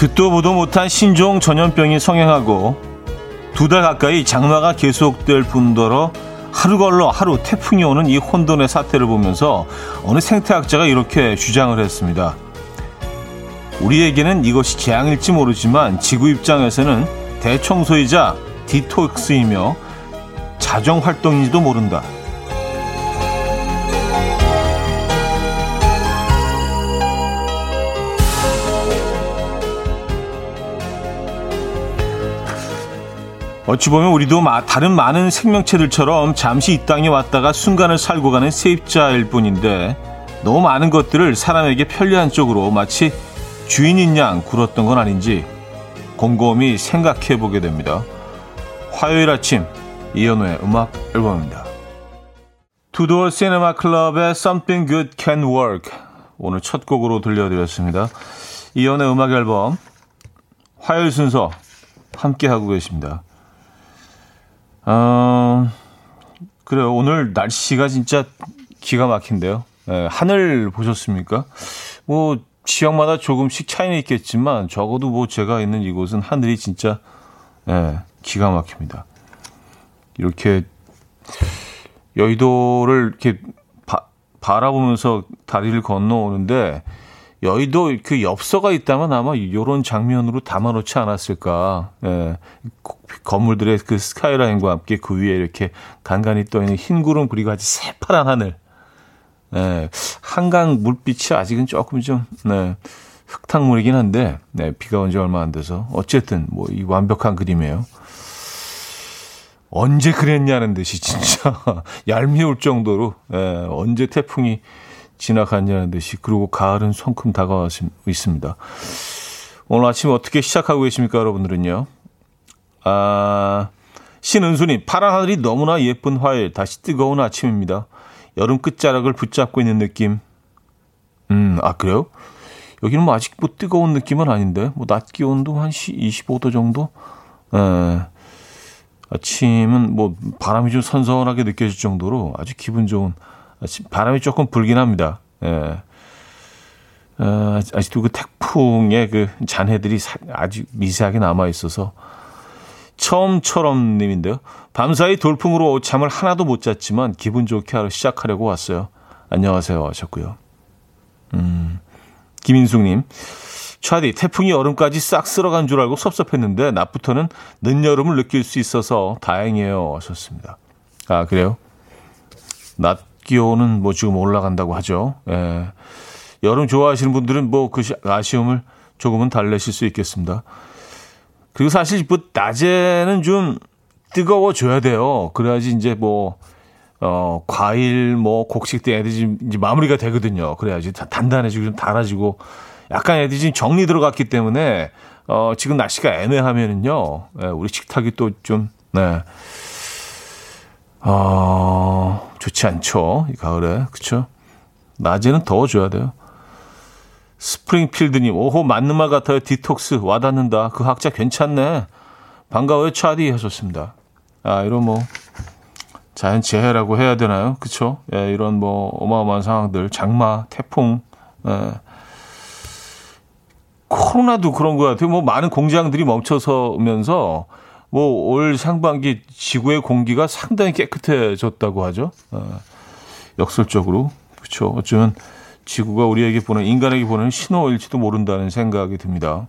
듣도 보도 못한 신종 전염병이 성행하고 두 달 가까이 장마가 계속될 뿐더러 하루 걸러 하루 태풍이 오는 이 혼돈의 사태를 보면서 어느 생태학자가 이렇게 주장을 했습니다. 우리에게는 이것이 재앙일지 모르지만 지구 입장에서는 대청소이자 디톡스이며 자정 활동인지도 모른다. 어찌 보면 우리도 다른 많은 생명체들처럼 잠시 이 땅에 왔다가 순간을 살고 가는 세입자일 뿐인데 너무 많은 것들을 사람에게 편리한 쪽으로 마치 주인인 양 굴었던 건 아닌지 곰곰이 생각해 보게 됩니다. 화요일 아침 이연우의 음악 앨범입니다. 투도어 시네마 클럽의 Something Good Can Work 오늘 첫 곡으로 들려드렸습니다. 이연우의 음악 앨범 화요일 순서 함께 하고 계십니다. 어, 그래요. 오늘 날씨가 진짜 기가 막힌데요. 네, 하늘 보셨습니까? 뭐, 지역마다 조금씩 차이는 있겠지만, 적어도 뭐 제가 있는 이곳은 하늘이 진짜, 네, 기가 막힙니다. 이렇게, 여의도를 이렇게 바, 바라보면서 다리를 건너오는데, 여의도 그 엽서가 있다면 아마 이런 장면으로 담아놓지 않았을까. 예. 건물들의 그 스카이라인과 함께 그 위에 이렇게 간간히 떠 있는 흰 구름 그리고 아주 새파란 하늘. 예. 한강 물빛이 아직은 조금 좀 네. 흙탕물이긴 한데 네. 비가 온 지 얼마 안 돼서 어쨌든 뭐 이 완벽한 그림이에요. 언제 그랬냐는 듯이 진짜 얄미울 정도로 예. 언제 태풍이 지나갔냐는 듯이 그리고 가을은 성큼 다가와 있습니다. 오늘 아침 어떻게 시작하고 계십니까, 여러분들은요? 아, 신은수님, 파란 하늘이 너무나 예쁜 화요일, 다시 뜨거운 아침입니다. 여름 끝자락을 붙잡고 있는 느낌. 음, 아, 그래요? 여기는 뭐 아직 뭐 뜨거운 느낌은 아닌데, 뭐 낮 기온도 한 25도 정도? 에, 아침은 뭐 바람이 좀 선선하게 느껴질 정도로 아주 기분 좋은 바람이 조금 불긴 합니다. 예. 어, 아직도 그 태풍의 그 잔해들이 아주 미세하게 남아 있어서 처음처럼 님인데요. 밤사이 돌풍으로 잠을 하나도 못 잤지만 기분 좋게 하루 시작하려고 왔어요. 안녕하세요 하셨고요. 음, 김인숙님. 차디, 태풍이 여름까지 싹 쓸어간 줄 알고 섭섭했는데 낮부터는 늦여름을 느낄 수 있어서 다행이에요 하셨습니다. 아, 그래요? 낮 기온은 뭐 지금 올라간다고 하죠. 예. 여름 좋아하시는 분들은 뭐 그 아쉬움을 조금은 달래실 수 있겠습니다. 그리고 사실 뭐 낮에는 좀 뜨거워져야 돼요. 그래야지 이제 뭐, 어, 과일, 뭐, 곡식 때 애들이 이제 마무리가 되거든요. 그래야지 단단해지고 좀 달아지고 약간 지금 정리 들어갔기 때문에 어, 지금 날씨가 애매하면은요, 예, 우리 식탁이 또 좀, 네. 어, 좋지 않죠. 이 가을에. 그쵸? 낮에는 더워줘야 돼요. 스프링필드님, 오호, 맞는 말 같아요. 디톡스 와닿는다. 그 학자 괜찮네. 반가워요, 차디 하셨습니다. 아, 이런 뭐, 자연 재해라고 해야 되나요? 그쵸? 예, 이런 뭐, 어마어마한 상황들, 장마, 태풍, 예. 코로나도 그런 것 같아요. 뭐, 많은 공장들이 멈춰서면서, 뭐 올 상반기 지구의 공기가 상당히 깨끗해졌다고 하죠. 어, 역설적으로 그렇죠. 어쩌면 지구가 우리에게 보는 인간에게 보는 신호일지도 모른다는 생각이 듭니다.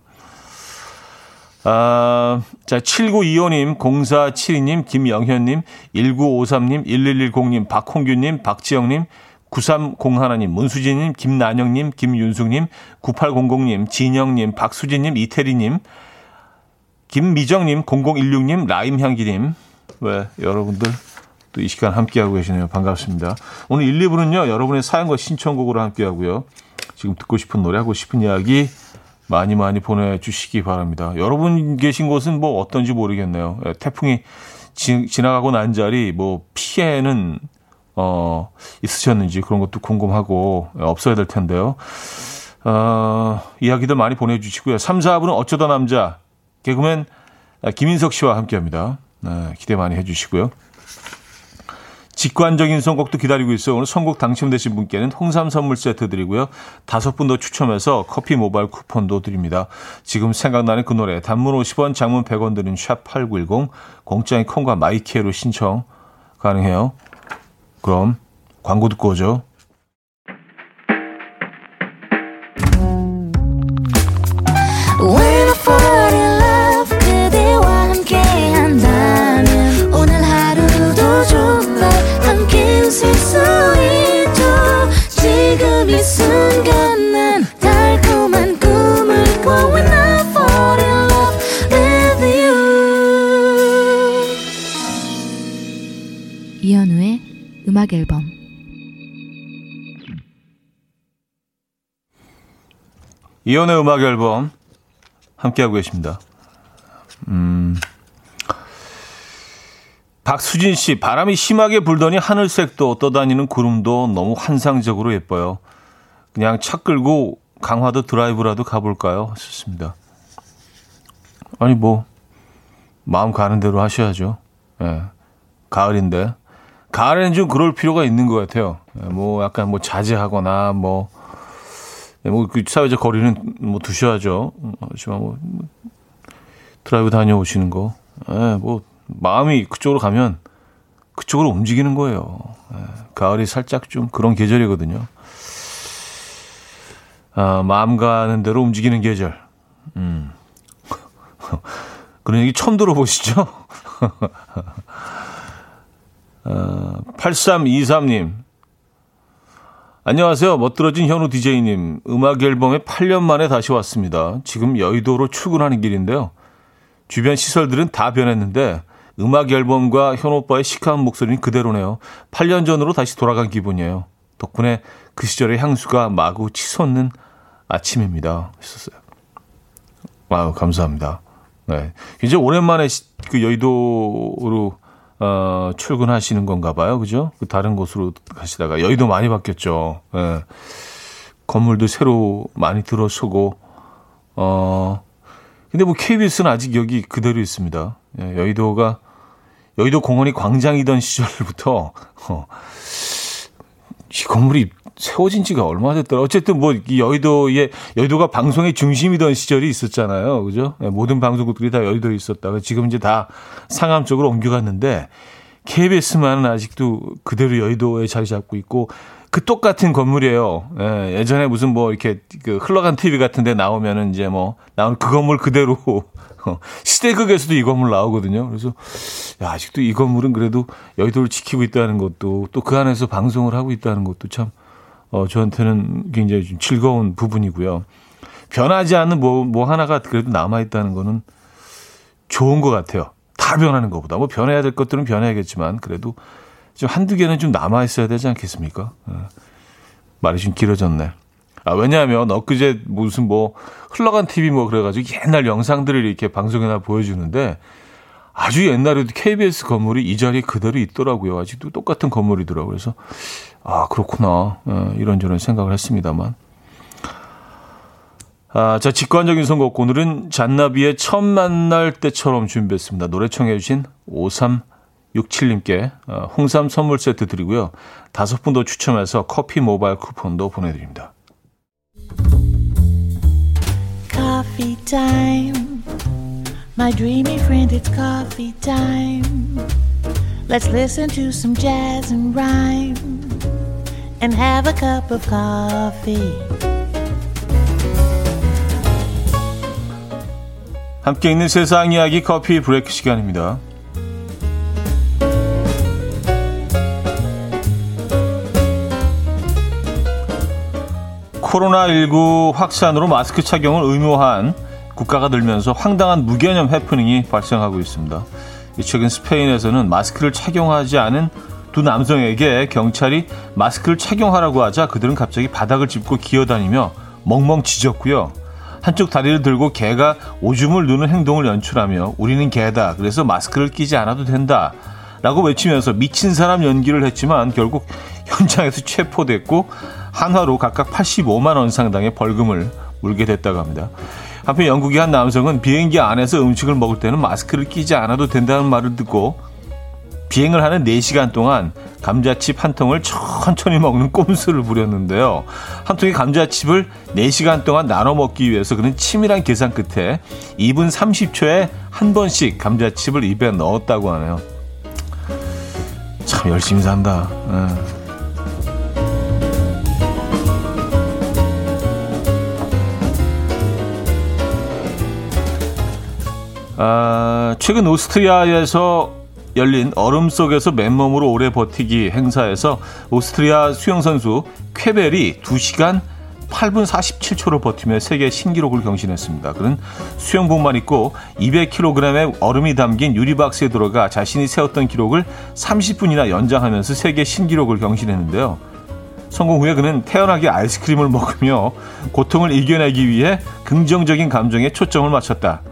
아, 자, 7925님, 0472님, 김영현님, 1953님, 1110님, 박홍규님, 박지영님, 9301님, 문수진님, 김난영님, 김윤숙님, 9800님, 진영님, 박수진님, 이태리님, 김미정님, 0016님, 라임향기님. 왜, 여러분들 또 이 시간 함께하고 계시네요. 반갑습니다. 오늘 1, 2부는요, 여러분의 사연과 신청곡으로 함께하고요. 지금 듣고 싶은 노래, 하고 싶은 이야기 많이 많이 보내주시기 바랍니다. 여러분 계신 곳은 뭐 어떤지 모르겠네요. 예, 태풍이 지, 지나가고 난 자리, 뭐, 피해는, 어, 있으셨는지 그런 것도 궁금하고, 예, 없어야 될 텐데요. 어, 이야기들 많이 보내주시고요. 3, 4부는 어쩌다 남자, 개그맨 김인석 씨와 함께 합니다. 네, 기대 많이 해주시고요. 직관적인 선곡도 기다리고 있어요. 오늘 선곡 당첨되신 분께는 홍삼 선물 세트 드리고요. 다섯 분 더 추첨해서 커피 모바일 쿠폰도 드립니다. 지금 생각나는 그 노래 단문 50원, 장문 100원 드는 샵8910 공짜인 콩과 마이키에로 신청 가능해요. 그럼 광고 듣고 오죠. 음악 앨범 이연의 음악 앨범 함께하고 계십니다. 음. 박수진 씨, 바람이 심하게 불더니 하늘색도 떠다니는 구름도 너무 환상적으로 예뻐요. 그냥 차 끌고 강화도 드라이브라도 가볼까요? 하셨습니다. 아니, 뭐, 마음 가는 대로 하셔야죠. 예. 네. 가을인데. 가을에는 좀 그럴 필요가 있는 것 같아요. 예, 뭐 약간 뭐 자제하거나 뭐, 예, 뭐그 사회적 거리는 뭐 두셔야죠. 하지만 뭐 드라이브 다녀오시는 거, 예, 뭐 마음이 그쪽으로 가면 그쪽으로 움직이는 거예요. 예, 가을이 살짝 좀 그런 계절이거든요. 아, 마음 가는 대로 움직이는 계절. 음. 그런 얘기 처음 들어보시죠? 어, 8323님. 안녕하세요. 멋들어진 현우 DJ님. 음악 앨범에 8년 만에 다시 왔습니다. 지금 여의도로 출근하는 길인데요. 주변 시설들은 다 변했는데 음악 앨범과 현우 오빠의 시크한 목소리는 그대로네요. 8년 전으로 다시 돌아간 기분이에요. 덕분에 그 시절의 향수가 마구 치솟는 아침입니다. 했었어요. Wow, 감사합니다. 네. 이제 오랜만에 그 여의도로 어, 출근하시는 건가 봐요. 그죠? 그 다른 곳으로 가시다가 여의도 많이 바뀌었죠. 예. 건물도 새로 많이 들어서고 어 근데 뭐 KBS는 아직 여기 그대로 있습니다. 예, 여의도가 여의도 공원이 광장이던 시절부터 어, 이 건물이 세워진 지가 얼마 됐더라. 어쨌든 뭐 여의도에 여의도가 방송의 중심이던 시절이 있었잖아요. 그죠? 네, 모든 방송국들이 다 여의도에 있었다가 지금 이제 다 상암 쪽으로 옮겨갔는데 KBS만은 아직도 그대로 여의도에 자리 잡고 있고 그 똑같은 건물이에요. 예, 예전에 무슨 뭐 이렇게 그 흘러간 TV 같은 데 나오면은 이제 뭐 나오는 그 건물 그대로 어, 시대극에서도 이 건물 나오거든요. 그래서 야, 아직도 이 건물은 그래도 여의도를 지키고 있다는 것도 또 그 안에서 방송을 하고 있다는 것도 참 어, 저한테는 굉장히 좀 즐거운 부분이고요. 변하지 않는 뭐, 뭐 하나가 그래도 남아있다는 거는 좋은 것 같아요. 다 변하는 것보다. 뭐 변해야 될 것들은 변해야겠지만, 그래도 좀 한두 개는 좀 남아있어야 되지 않겠습니까? 어, 말이 좀 길어졌네. 아, 왜냐하면 엊그제 무슨 뭐 흘러간 TV 뭐 그래가지고 옛날 영상들을 이렇게 방송에나 보여주는데 아주 옛날에도 KBS 건물이 이 자리에 그대로 있더라고요. 아직도 똑같은 건물이더라고요. 그래서 아 그렇구나 어, 이런저런 생각을 했습니다만. 아, 자 직관적인 선곡 오늘은 잔나비의 처음 만날 때처럼 준비했습니다. 노래 청해 주신 5367님께 어, 홍삼 선물 세트 드리고요. 다섯 분 더 추첨해서 커피 모바일 쿠폰도 보내드립니다. Coffee. My dreamy friend, it's coffee time. Let's listen to some jazz and rhyme and have a cup of coffee. 함께 있는 세상 이야기 커피 브레이크 시간입니다. 코로나19 확산으로 마스크 착용을 의무화한 국가가 늘면서 황당한 무개념 해프닝이 발생하고 있습니다. 최근 스페인에서는 마스크를 착용하지 않은 두 남성에게 경찰이 마스크를 착용하라고 하자 그들은 갑자기 바닥을 짚고 기어다니며 멍멍 짖었고요. 한쪽 다리를 들고 개가 오줌을 누는 행동을 연출하며 우리는 개다. 그래서 마스크를 끼지 않아도 된다. 라고 외치면서 미친 사람 연기를 했지만 결국 현장에서 체포됐고 한화로 각각 85만 원 상당의 벌금을 물게 됐다고 합니다. 한편 영국의 한 남성은 비행기 안에서 음식을 먹을 때는 마스크를 끼지 않아도 된다는 말을 듣고 비행을 하는 4시간 동안 감자칩 한 통을 천천히 먹는 꼼수를 부렸는데요. 한 통의 감자칩을 4시간 동안 나눠 먹기 위해서 그는 치밀한 계산 끝에 2분 30초에 한 번씩 감자칩을 입에 넣었다고 하네요. 참 열심히 산다. 에. 아, 최근 오스트리아에서 열린 얼음 속에서 맨몸으로 오래 버티기 행사에서 오스트리아 수영선수 쾌벨이 2시간 8분 47초로 버티며 세계 신기록을 경신했습니다. 그는 수영복만 입고 200kg의 얼음이 담긴 유리박스에 들어가 자신이 세웠던 기록을 30분이나 연장하면서 세계 신기록을 경신했는데요. 성공 후에 그는 태연하게 아이스크림을 먹으며 고통을 이겨내기 위해 긍정적인 감정에 초점을 맞췄다.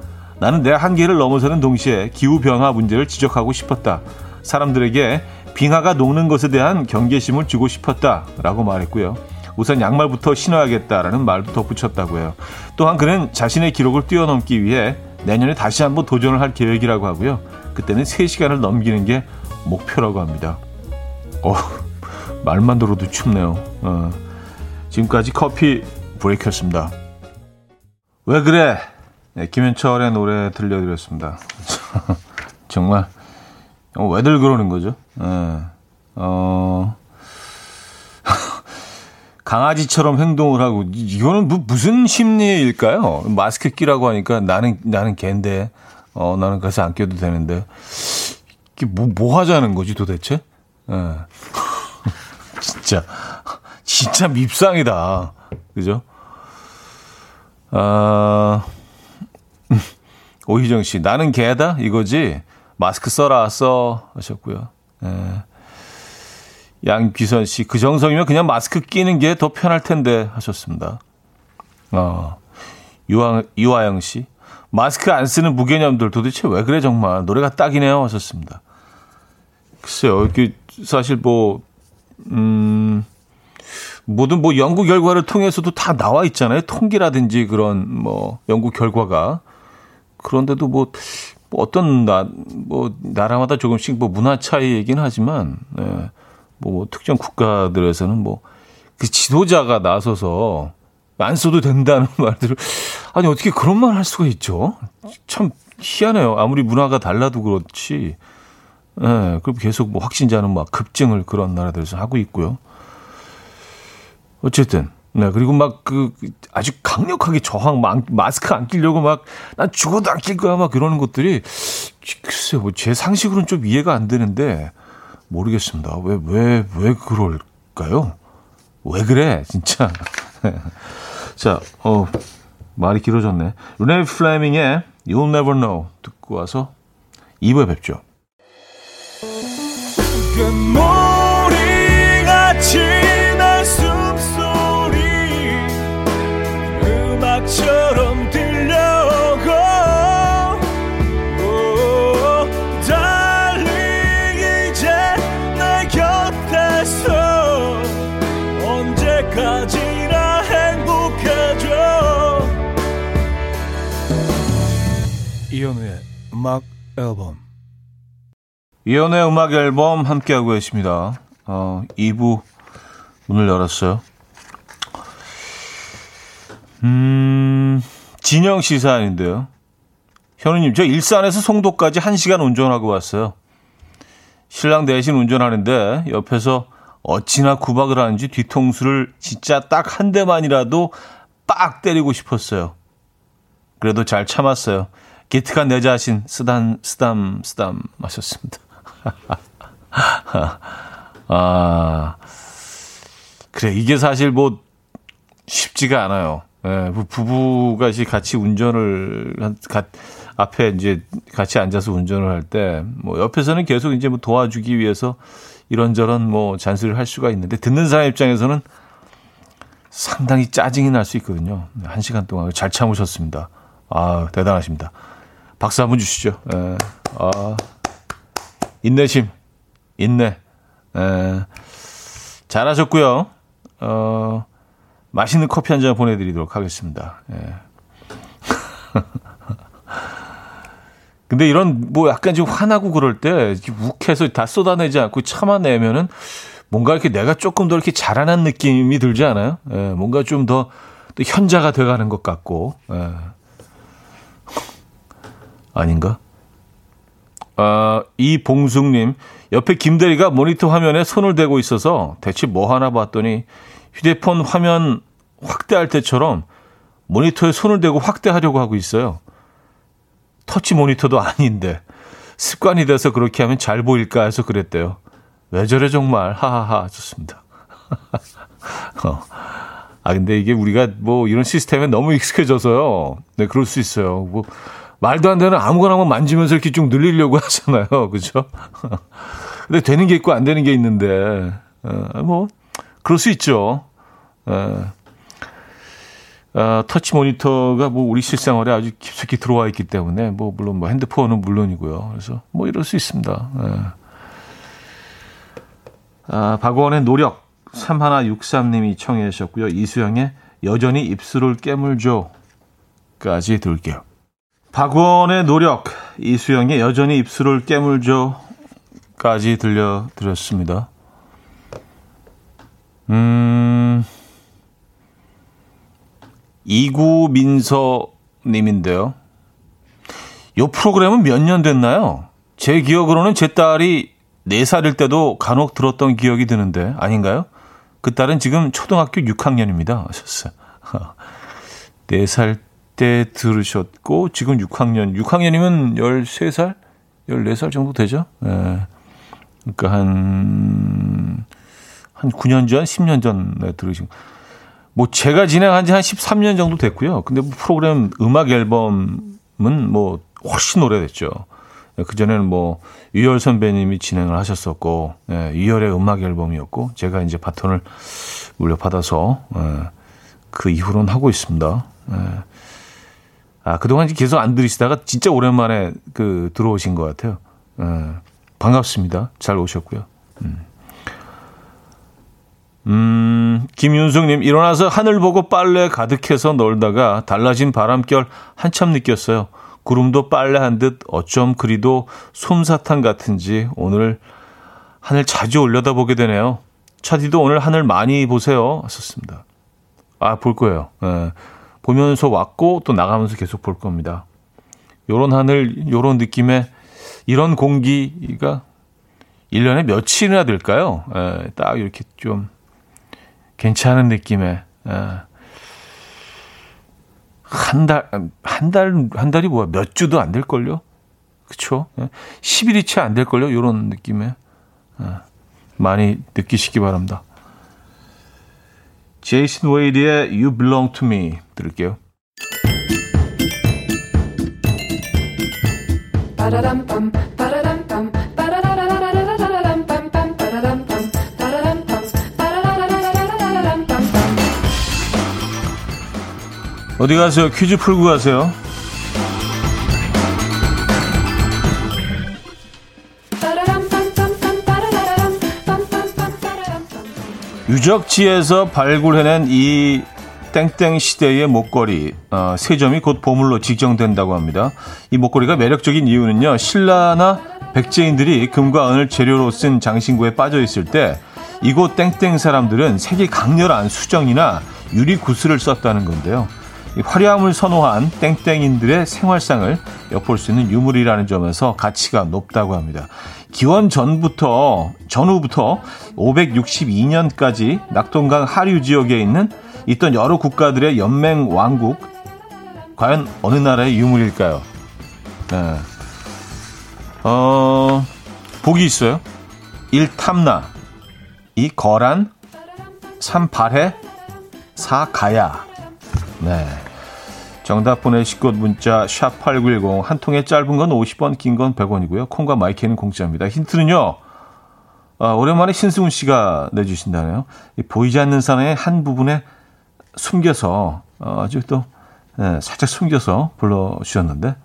나는 내 한계를 넘어서는 동시에 기후변화 문제를 지적하고 싶었다. 사람들에게 빙하가 녹는 것에 대한 경계심을 주고 싶었다. 라고 말했고요. 우선 양말부터 신어야겠다라는 말도 덧붙였다고 해요. 또한 그는 자신의 기록을 뛰어넘기 위해 내년에 다시 한번 도전을 할 계획이라고 하고요. 그때는 3시간을 넘기는 게 목표라고 합니다. 어, 말만 들어도 춥네요. 어, 지금까지 커피 브레이크였습니다. 왜 그래? 네, 김현철의 노래 들려드렸습니다. 정말 어, 왜들 그러는 거죠? 네. 어, 강아지처럼 행동을 하고 이거는 뭐, 무슨 심리일까요? 마스크 끼라고 하니까 나는 나는 걘데 어 나는 그래서 안 껴도 되는데 이게 뭐, 뭐 하자는 거지 도대체? 네. 진짜 진짜 밉상이다. 그죠? 아 오희정 씨, 나는 개다? 이거지? 마스크 써라, 써. 하셨고요. 예. 양귀선 씨, 그 정성이면 그냥 마스크 끼는 게 더 편할 텐데 하셨습니다. 어, 유아, 유아영 씨, 마스크 안 쓰는 무개념들 도대체 왜 그래 정말 노래가 딱이네요 하셨습니다. 글쎄요, 이게 사실 뭐, 음, 모든 뭐 연구 결과를 통해서도 다 나와 있잖아요. 통계라든지 그런 뭐 연구 결과가. 그런데도 뭐, 뭐 어떤 나, 뭐 나라마다 조금씩 뭐 문화 차이이긴 하지만, 네. 뭐, 뭐 특정 국가들에서는 뭐 그 지도자가 나서서 안 써도 된다는 말들을 아니 어떻게 그런 말 할 수가 있죠? 참 희한해요. 아무리 문화가 달라도 그렇지. 예, 네, 그럼 계속 뭐 확진자는 막 급증을 그런 나라들에서 하고 있고요. 어쨌든 네, 그리고 막 그 아주 강력하게 저항, 막 마스크 안 끼려고 막 난 죽어도 안 낄 거야 막 그러는 것들이 글쎄 뭐제 상식으로는 좀 이해가 안 되는데 모르겠습니다. 왜 왜 왜 그럴까요? 왜 그래 진짜. 자, 어 말이 길어졌네. 루네 플레밍의 You'll Never Know 듣고 와서 2부에 뵙죠. 음악 앨범 이현우의 음악 앨범 함께하고 계십니다. 어, 2부 문을 열었어요. 음, 진영 시 사연인데요. 현우님, 저 일산에서 송도까지 1시간 운전하고 왔어요. 신랑 대신 운전하는데 옆에서 어찌나 구박을 하는지 뒤통수를 진짜 딱 한 대만이라도 빡 때리고 싶었어요. 그래도 잘 참았어요. 기특한 내 자신 쓰담 쓰담 쓰담 마셨습니다. 아 그래 이게 사실 뭐 쉽지가 않아요. 예, 부부가 같이 운전을 가, 앞에 이제 같이 앉아서 운전을 할 때 뭐 옆에서는 계속 이제 뭐 도와주기 위해서 이런저런 뭐 잔소리를 할 수가 있는데 듣는 사람 입장에서는 상당히 짜증이 날 수 있거든요. 한 시간 동안 잘 참으셨습니다. 아 대단하십니다. 박수 한번 주시죠. 에, 예. 아, 인내심, 인내. 에, 예. 잘하셨고요. 어, 맛있는 커피 한 잔 보내드리도록 하겠습니다. 예. 근데 이런 뭐 약간 좀 화나고 그럴 때 욱해서 다 쏟아내지 않고 참아내면은 뭔가 이렇게 내가 조금 더 이렇게 자라난 느낌이 들지 않아요? 예, 뭔가 좀 더 현자가 돼가는 것 같고, 예. 아닌가? 아, 이봉숙님, 옆에 김대리가 모니터 화면에 손을 대고 있어서 대체 뭐 하나 봤더니 휴대폰 화면 확대할 때처럼 모니터에 손을 대고 확대하려고 하고 있어요. 터치 모니터도 아닌데 습관이 돼서 그렇게 하면 잘 보일까 해서 그랬대요. 왜 저래 정말 하하하 좋습니다. 어. 아 근데 이게 우리가 뭐 이런 시스템에 너무 익숙해져서요. 네 그럴 수 있어요. 뭐 말도 안 되는 아무거나 만 만지면서 이렇게 쭉 늘리려고 하잖아요. 그죠? 근데 되는 게 있고 안 되는 게 있는데 어, 뭐 그럴 수 있죠. 어. 어, 터치 모니터가 뭐 우리 실생활에 아주 깊숙이 들어와 있기 때문에 뭐 물론 뭐 핸드폰은 물론이고요. 그래서 뭐 이럴 수 있습니다. 예. 아, 박원의 노력 3163님이 청해 주셨고요. 이수영의 여전히 입술을 깨물죠 까지 들게요. 박원의 노력 이수영의 여전히 입술을 깨물죠까지 들려드렸습니다. 음. 이구민서님인데요. 요 프로그램은 몇 년 됐나요? 제 기억으로는 제 딸이 4살일 때도 간혹 들었던 기억이 드는데 아닌가요? 그 딸은 지금 초등학교 6학년입니다. 하셨어요. 4살 때 들으셨고 지금 6학년. 6학년이면 13살? 14살 정도 되죠? 예. 그러니까 한, 한 9년 전, 10년 전에 들으신 뭐 제가 진행한 지 한 13년 정도 됐고요. 근데 뭐 프로그램 음악 앨범은 뭐 훨씬 오래됐죠. 그 전에는 뭐 유열 선배님이 진행을 하셨었고 예, 유열의 음악 앨범이었고 제가 이제 바톤을 물려받아서 예, 그 이후로는 하고 있습니다. 예. 아 그동안 계속 안 들으시다가 진짜 오랜만에 그 들어오신 것 같아요. 예, 반갑습니다. 잘 오셨고요. 음. 음, 김윤숙님, 일어나서 하늘 보고 빨래 가득해서 놀다가 달라진 바람결 한참 느꼈어요. 구름도 빨래한 듯 어쩜 그리도 솜사탕 같은지 오늘 하늘 자주 올려다보게 되네요. 차디도 오늘 하늘 많이 보세요. 하셨습니다. 아, 볼 거예요. 예. 보면서 왔고 또 나가면서 계속 볼 겁니다. 요런 하늘, 요런 느낌의 이런 공기가 1년에 며칠이나 될까요? 예, 딱 이렇게 좀 괜찮은 느낌의 예. 한 달, 한 달, 한 달이 뭐야? 몇 주도 안 될걸요? 그쵸? 10일이 채 안 될걸요? 요런 느낌의. 예. 많이 느끼시기 바랍니다. 제이슨 웨이드의 You Belong to Me 들을게요. 어디 가세요? 퀴즈 풀고 가세요. 유적지에서 발굴해낸 이 땡땡 시대의 목걸이 어, 세 점이 곧 보물로 지정된다고 합니다. 이 목걸이가 매력적인 이유는요. 신라나 백제인들이 금과 은을 재료로 쓴 장신구에 빠져 있을 때 이곳 땡땡 사람들은 색이 강렬한 수정이나 유리 구슬을 썼다는 건데요. 화려함을 선호한 땡땡인들의 생활상을 엿볼 수 있는 유물이라는 점에서 가치가 높다고 합니다. 기원 전부터 전후부터 562년까지 낙동강 하류 지역에 있는 있던 여러 국가들의 연맹 왕국 과연 어느 나라의 유물일까요? 네. 어, 복이 있어요. 1. 탐나 2. 거란 3. 발해 4. 가야 네. 정답 보내실 곳 문자 샵8910 한 통에 짧은 건 50원, 긴 건 100원이고요. 콩과 마이크는 공짜입니다. 힌트는요. 아, 오랜만에 신승훈 씨가 내주신다네요. 이 보이지 않는 산의 한 부분에 숨겨서 어, 아주 또 네, 살짝 숨겨서 불러주셨는데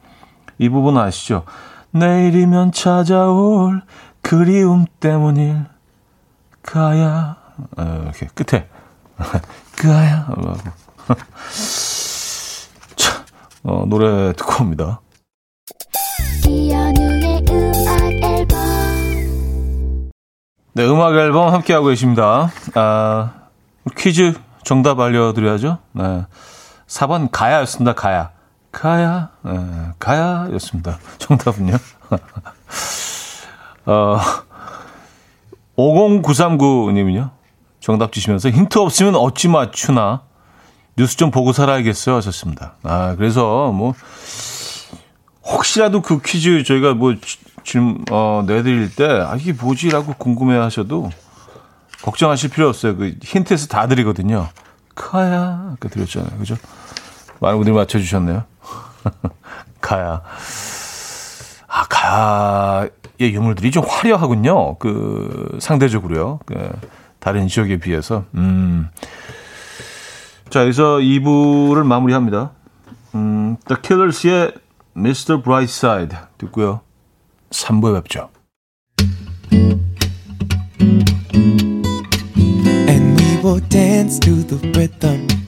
이 부분 아시죠? 내일이면 찾아올 그리움 때문일 가야 어, 이렇게 끝에 가야 자, 어, 노래 듣고 옵니다. 네, 음악 앨범 함께하고 계십니다. 아, 퀴즈 정답 알려드려야죠. 네. 4번 가야였습니다. 가야. 가야, 네, 가야였습니다. 정답은요? 어, 50939님은요? 정답 주시면서 힌트 없으면 어찌 맞추나? 뉴스 좀 보고 살아야겠어요. 하셨습니다. 아, 그래서 뭐, 혹시라도 그 퀴즈 저희가 뭐, 지금, 어, 내드릴 때, 아, 이게 뭐지라고 궁금해 하셔도 걱정하실 필요 없어요. 그 힌트에서 다 드리거든요. 카야. 아까 드렸잖아요. 그죠? 많은 분들이 맞춰주셨네요. 가야. 아, 가야의 유물들이 좀 화려하군요. 그, 상대적으로요. 그, 다른 지역에 비해서. 음. 자, 여기서 2부를 마무리합니다. 음, The Killers의 Mr. Brightside 듣고요. 3부에 뵙죠. And we will dance to the rhythm.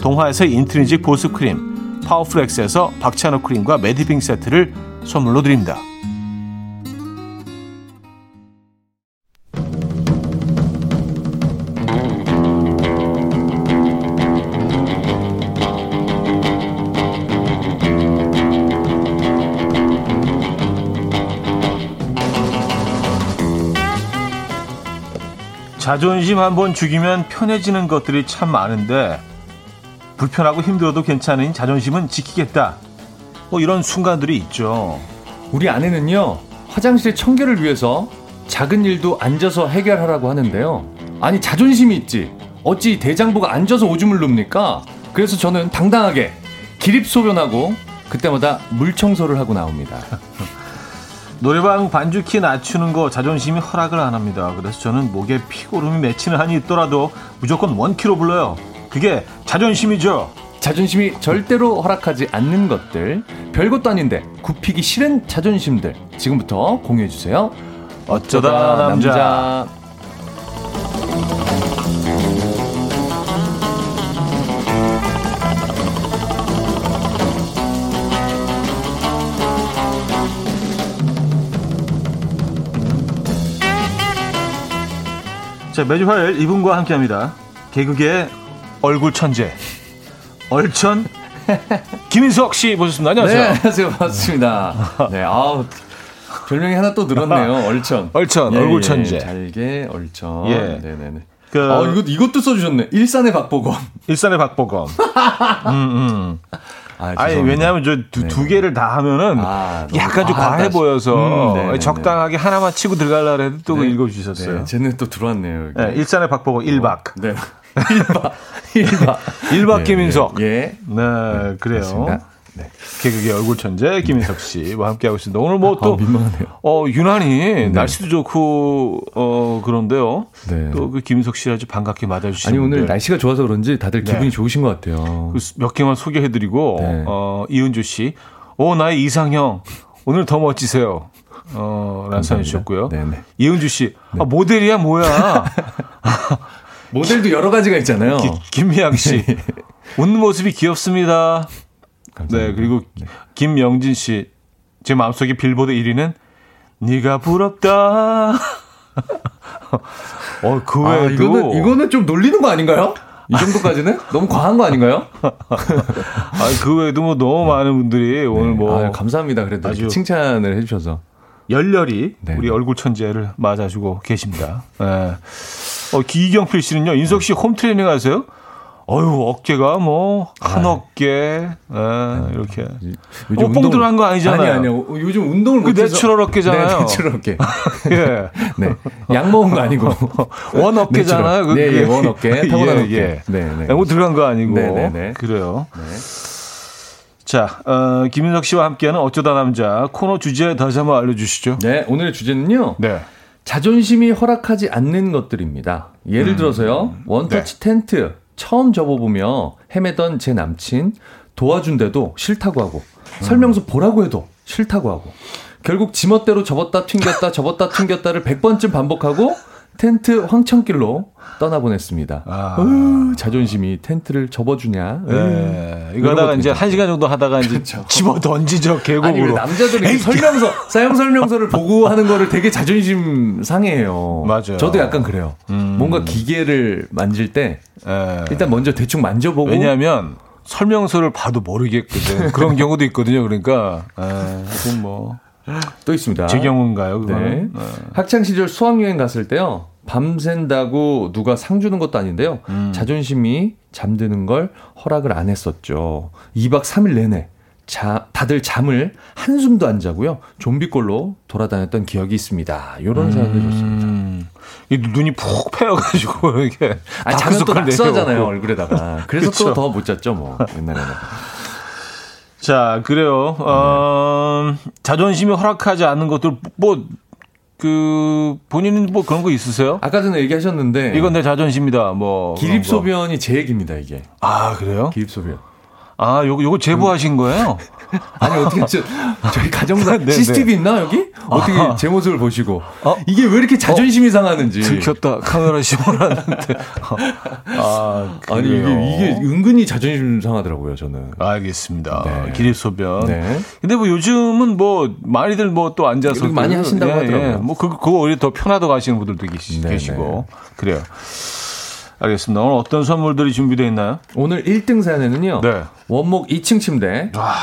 동화에서 intrinsic 보습 크림, 파워풀엑스에서 박찬호 크림과 매디핑 세트를 선물로 드립니다. 자존심 한번 죽이면 편해지는 것들이 참 많은데 불편하고 힘들어도 괜찮은 자존심은 지키겠다. 뭐 이런 순간들이 있죠. 우리 아내는요, 화장실 청결을 위해서 작은 일도 앉아서 해결하라고 하는데요. 아니, 자존심이 있지. 어찌 대장부가 앉아서 오줌을 눕니까? 그래서 저는 당당하게 기립소변하고 그때마다 물 청소를 하고 나옵니다. 노래방 반주키 낮추는 거 자존심이 허락을 안 합니다. 그래서 저는 목에 피고름이 맺히는 한이 있더라도 무조건 원키로 불러요. 그게 자존심이죠. 자존심이 절대로 허락하지 않는 것들, 별것도 아닌데 굽히기 싫은 자존심들 지금부터 공유해 주세요. 어쩌다 남자. 남자. 자, 매주 화요일 이분과 함께 합니다. 개그계 얼굴 천재 얼천 김인석 씨 모셨습니다. 안녕하세요. 네, 안녕하세요. 반갑습니다. 네, 아우 별명이 하나 또 늘었네요. 얼천. 얼천 예, 얼굴 예, 천재. 잘게 얼천. 예. 네, 네, 네. 그 아, 이것 이것도 써주셨네. 일산의 박보검. 일산의 박보검. 음, 음. 아, 아니. 왜냐하면 저두 네. 개를 다 하면은 아, 약간 좀 과하다. 과해 보여서 음, 적당하게 하나만 치고 들어가려고 해도 또 네. 읽어주셨어요. 네, 쟤는 또 들어왔네요. 네, 일산의 박보검 1박. 네. 1박. 1박. 1박 김인석. 예. 예. 네, 그래요. 맞습니다. 네. 개그계 얼굴 천재 김인석 씨와 함께하고 있습니다. 오늘 뭐또 아, 민망하네요. 어, 유난히 날씨도 좋고 어 그런데요. 네. 또그 김인석 씨 아주 반갑게 맞아주시는 아니 오늘. 날씨가 좋아서 그런지 다들 네. 기분이 좋으신 것 같아요. 그 몇 개만 소개해드리고 네. 어 이은주 씨, 오 나의 이상형 오늘 더 멋지세요. 어, 사연 주셨고요. 네네. 이은주 씨, 아, 모델이야 뭐야? 모델도 여러 가지가 있잖아요. 기- 김미양 씨, 웃는 모습이 귀엽습니다. 네, 감사합니다. 그리고 김영진 씨, 제 마음속에 빌보드 1위는 네가 부럽다. 어, 그 아, 외에도 이거는 이거는 좀 놀리는 거 아닌가요? 이 정도까지는 너무 과한 거 아닌가요? 아, 그 외에도 뭐 너무 많은 분들이 오늘 뭐 아, 감사합니다. 그래도 아주- 칭찬을 해주셔서. 열렬히 네, 우리 네. 얼굴 천재를 맞아주고 계십니다. 예. 어, 기경필 씨는요, 인석 씨 home training 하세요? 어유 어깨가 뭐, 한 아. 어깨, 예, 이렇게. 요즘 어, 뽕 들어간 거 아니잖아요. 아니 아니요. 요즘 운동을 그 natural 어깨잖아요. 네, natural 어깨. 예. 네. 약 먹은 거 아니고. 원 어깨잖아요. natural. 네. 예, 원 어깨. 타고난 예, 어깨. 예. 네, 네. 뭐 들어간 거 아니고. 네, 네, 네. 그래요. 네. 자, 어, 김인석 씨와 함께하는 어쩌다 남자 코너 주제 다시 한번 알려주시죠. 네, 오늘의 주제는요. 네. 자존심이 허락하지 않는 것들입니다. 예를 들어서요, 원터치 텐트 처음 접어보며 헤매던 제 남친 도와준데도 싫다고 하고 설명서 보라고 해도 싫다고 하고 결국 지멋대로 접었다 튕겼다 접었다 튕겼다를 100번쯤 반복하고 텐트 황천길로 떠나보냈습니다. 아. 어휴, 자존심이 텐트를 접어주냐? 네. 에휴, 이거 하다가 이런 이제 한 시간 정도 하다가 이제 집어 던지죠, 계곡으로. 남자들이 이 설명서 사용 설명서를 보고 하는 거를 되게 자존심 상해해요. 맞아요. 저도 약간 그래요. 음. 뭔가 기계를 만질 때 예. 일단 먼저 대충 만져보고 왜냐하면 설명서를 봐도 모르겠거든. 그런 경우도 있거든요. 그러니까 에, 하여튼 뭐. 또 있습니다. 제 경우인가요, 네. 그거는? 네. 학창 시절 수학 여행 갔을 때요. 밤샌다고 누가 상 주는 것도 아닌데요. 음. 자존심이 잠드는 걸 허락을 안 했었죠. 2박 3일 내내 자, 다들 잠을 한숨도 안 자고요. 좀비꼴로 돌아다녔던 기억이 있습니다. 요런 사연도 좋습니다. 음, 이 눈이 푹 패여가지고 이렇게 아니, 잠은 또 낙서하잖아요. 얼굴에다가. 그래서. 또 더 못 잤죠, 뭐, 옛날에는. 자, 그래요. 어, 자존심이 허락하지 않는 것들 뭐. 그 본인은 뭐 그런 거 있으세요? 아까 전에 얘기하셨는데. 이건 내 자존심이다. 뭐. 기립소변이 제 얘기입니다, 이게. 아 그래요? 기립소변. 아 요거 요거 제보하신 거예요? 아니, 어떻게, 저, 저희 가정사 네, CCTV 있나, 여기? 어떻게 아하. 제 모습을 보시고. 어? 이게 왜 이렇게 자존심이 상하는지. 들켰다 카메라 심어놨는데. 아 아니, 이게. 이게 은근히 자존심 상하더라고요, 저는. 알겠습니다. 네. 기립소변. 네. 근데 뭐 요즘은 뭐 많이들 뭐 또 앉아서 많이 하신다고 하더라고요. 뭐 그, 그거 오히려 더 편하다고 하시는 분들도 계시, 네, 계시고 그래요. 알겠습니다. 오늘 어떤 선물들이 준비되어 있나요? 오늘 1등 사연에는요. 네. 원목 2층 침대. 와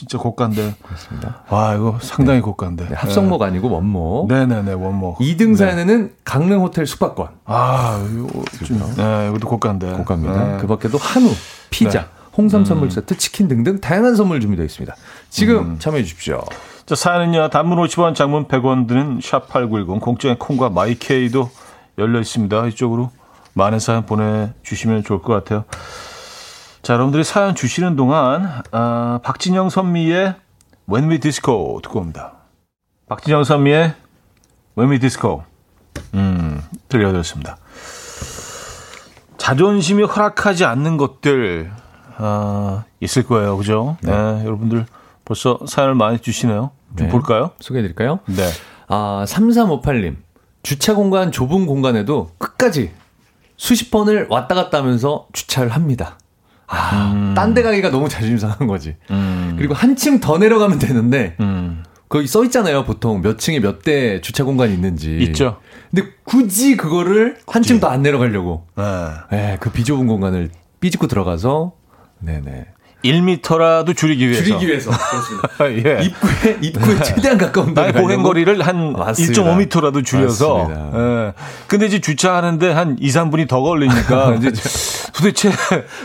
진짜 고가인데. 그렇습니다. 와 이거 상당히 고가인데. 네, 합성목 아니고 원목. 네네네 원목. 2등 사연에는 강릉 호텔 숙박권. 아 이거 좀 네, 이것도 고가인데. 고가입니다. 네. 그 밖에도 한우, 피자, 네. 홍삼 선물 세트, 치킨 등등 다양한 선물 준비되어 있습니다. 지금 음. 참여해 주십시오. 자, 사연은요, 단문 50원, 장문 100원 드는 샵8910, 공짜의 콩과 마이케이도 열려 있습니다. 이쪽으로 많은 사연 보내 주시면 좋을 것 같아요. 자, 여러분들이 사연 주시는 동안, 아, 박진영 선미의 When We Disco 듣고 옵니다. 박진영 선미의 When We Disco. 음, 들려드렸습니다. 자존심이 허락하지 않는 것들, 아, 있을 거예요. 그죠? 네. 여러분들 벌써 사연을 많이 주시네요. 좀 네. 볼까요? 소개해 드릴까요? 네. 아, 3358님. 주차 공간 좁은 공간에도 끝까지 수십 번을 왔다 갔다 하면서 주차를 합니다. 아, 딴데 가기가 너무 자존심 상한 거지. 음, 그리고 한층 더 내려가면 되는데 음, 거기 써 있잖아요. 보통 몇 층에 몇 대 주차 공간이 있는지. 있죠. 근데 굳이 그거를 한층 더 안 내려가려고. 네. 네, 그 비좁은 공간을 삐집고 들어가서 네네. 1미터라도 줄이기 위해서. 줄이기 위해서. 그렇습니다. 예. 입구에, 입구에 최대한 가까운 나의 보행거리를 한 맞습니다. 1.5m라도 줄여서. 맞습니다. 예. 근데 이제 주차하는데 한 2, 3분이 더 걸리니까 이제 도대체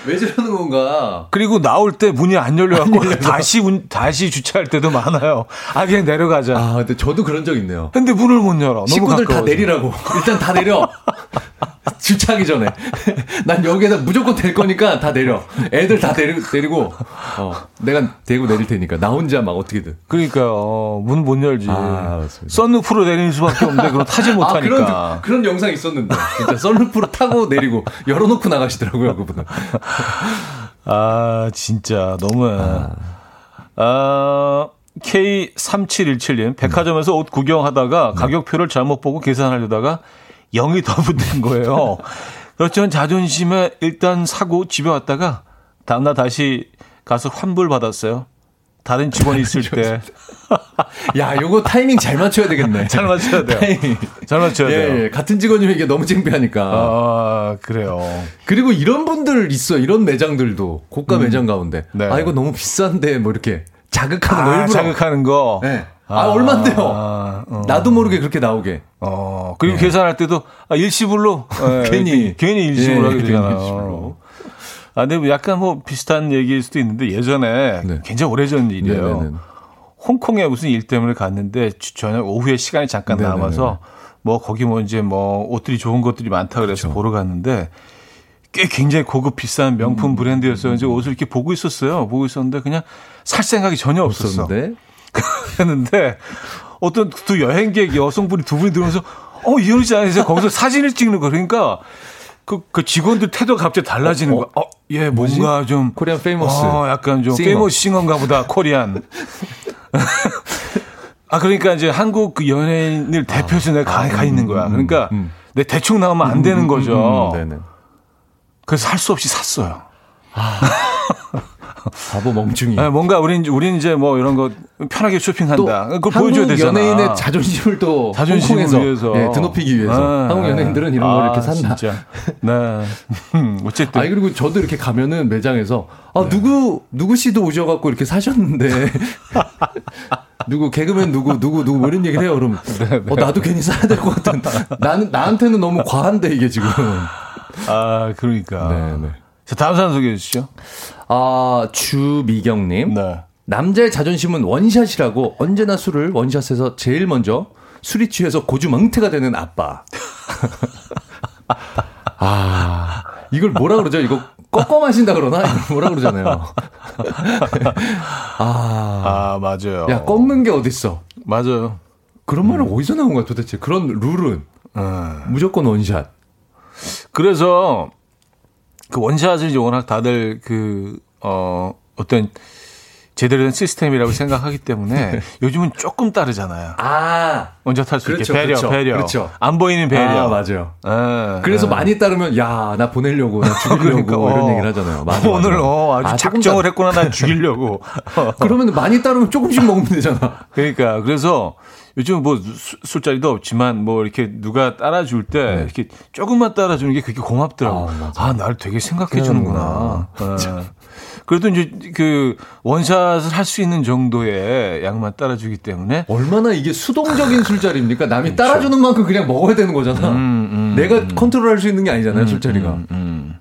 왜 저러는 건가? 그리고 나올 때 문이 안 열려갖고 다시 문, 다시 주차할 때도 많아요. 아, 그냥 내려가자. 아, 근데 저도 그런 적 있네요. 근데 문을 못 열어. 식구들 다. 내리라고. 일단 다 내려. 주차하기 전에. 난 여기에다 무조건 될 거니까 다 내려. 애들 다 내리, 내리고, 어, 내가 대고 내릴 테니까. 나 혼자 막 어떻게든. 그러니까 어, 문못 열지. 아, 맞습니다. 썬루프로 내리는 수밖에 없는데 그거 타지 아, 못하니까. 그런, 그런 영상 있었는데. 진짜 썬루프로 타고 내리고, 열어놓고 나가시더라고요, 그분은. 아, 진짜 너무해. 아, K3717님, 백화점에서 옷 구경하다가 가격표를 잘못 보고 계산하려다가 0이 더 붙는 거예요. 그렇지만 자존심에 일단 사고 집에 왔다가 다음날 다시 가서 환불 받았어요. 다른 직원이 있을 때. 야, 요거 타이밍 잘 맞춰야 되겠네. 잘 맞춰야 돼요. 타이밍. 잘 맞춰야 돼요. 예, 예. 같은 직원이면 이게 너무 창피하니까. 아, 그래요. 그리고 이런 분들 있어. 이런 매장들도. 고가 매장 가운데. 네. 아, 이거 너무 비싼데, 뭐 이렇게 자극하는 거 아, 일부러. 자극하는 거. 네. 아, 얼만데요? 아, 어. 나도 모르게 그렇게 나오게. 어, 그리고 계산할 때도 아, 일시불로 예, 괜히. 괜히 일시불로 예, 하게 되잖아요. 일시불로. 아, 근데 뭐 약간 뭐 비슷한 얘기일 수도 있는데 예전에 네. 굉장히 오래전 일이에요. 네네네. 홍콩에 무슨 일 때문에 갔는데 주- 저녁 오후에 시간이 잠깐 네네네. 남아서 뭐 거기 뭐 이제 뭐 옷들이 좋은 것들이 많다 그래서 그렇죠. 보러 갔는데 꽤 굉장히 고급 비싼 명품 음. 브랜드여서 이제 옷을 이렇게 보고 있었어요. 보고 있었는데 그냥 살 생각이 전혀 없었어. 없었는데. 했는데 어떤 두 여행객 여성분이 두 분이 들어오면서 어 이현이지 않으세요? 거기서 사진을 찍는 거 그러니까 그, 그 직원들 태도가 갑자기 달라지는 거야. 어, 얘 뭔가 좀 Korean famous. 어, 약간 좀 singer. Famous singer인가 보다 Korean. 아 그러니까 이제 한국 그 연예인을 대표해서 내가 가, 가 있는 거야. 그러니까 음. 내 대충 나오면 안 되는 거죠. 음. 그래서 할 수 없이 샀어요. 바보 멍충이. 아, 뭔가 우린 우린 이제 뭐 이런 거 편하게 쇼핑한다. 그걸 보여줘야 되잖아. 연예인의 자존심을 또 자존심을 위해서 예, 드높이기 위해서 아, 한국 연예인들은 이런 아, 걸 이렇게 산다. 진짜. 네. 음, 어쨌든 아니 그리고 저도 이렇게 가면은 매장에서 아 네. 누구 누구 씨도 오셔갖고 이렇게 사셨는데 누구 개그맨 누구 누구 누구 뭐 이런 얘기를 해요 그러면 네, 어 나도 괜히 사야 될 것 같은 나는 나한테는 너무 과한데 이게 지금 아 그러니까. 네 네 자 다음 사람 소개해 주시죠. 아 주미경님 네. 남자의 자존심은 원샷이라고 언제나 술을 원샷해서 제일 먼저 술이 취해서 고주 멍태가 되는 아빠 아 이걸 뭐라 그러죠 이거 꺾어 마신다 그러나 뭐라 그러잖아요 아 아 맞아요. 야, 꺾는 게 어딨어? 맞아요. 그런 말은 어디서 나온 거야, 도대체? 그런 룰은. 음. 무조건 원샷. 그래서 그 원샷을 이제 워낙 다들 그 어 어떤 제대로 된 시스템이라고 생각하기 때문에 요즘은 조금 따르잖아요. 아. 원샷 할수 그렇죠, 있게 배려, 그렇죠, 배려. 그렇죠. 안 보이는 배려. 아, 맞아요. 예, 그래서 예. 많이 따르면, 야, 나 보내려고, 나 죽이려고, 그러니까, 이런 어. 얘기를 하잖아요. 맞아, 오늘 맞아. 어, 아주 아, 작정을 따- 했구나 난 죽이려고. 그러면 많이 따르면 조금씩 먹으면 되잖아. 그러니까 그래서 요즘 뭐 수- 술자리도 없지만 뭐 이렇게 누가 따라줄 때 이렇게 조금만 따라주는 게 그렇게 고맙더라고. 네. 아, 아, 맞아. 날 되게 생각해 주는구나. 예. 그래도 이제 그 원샷을 할 수 있는 정도의 양만 따라주기 때문에 얼마나 이게 수동적인 술자리입니까? 남이 따라주는 만큼 그냥 먹어야 되는 거잖아. 그렇죠. 음, 내가 컨트롤 할 수 있는 게 아니잖아요, 술자리가. 음.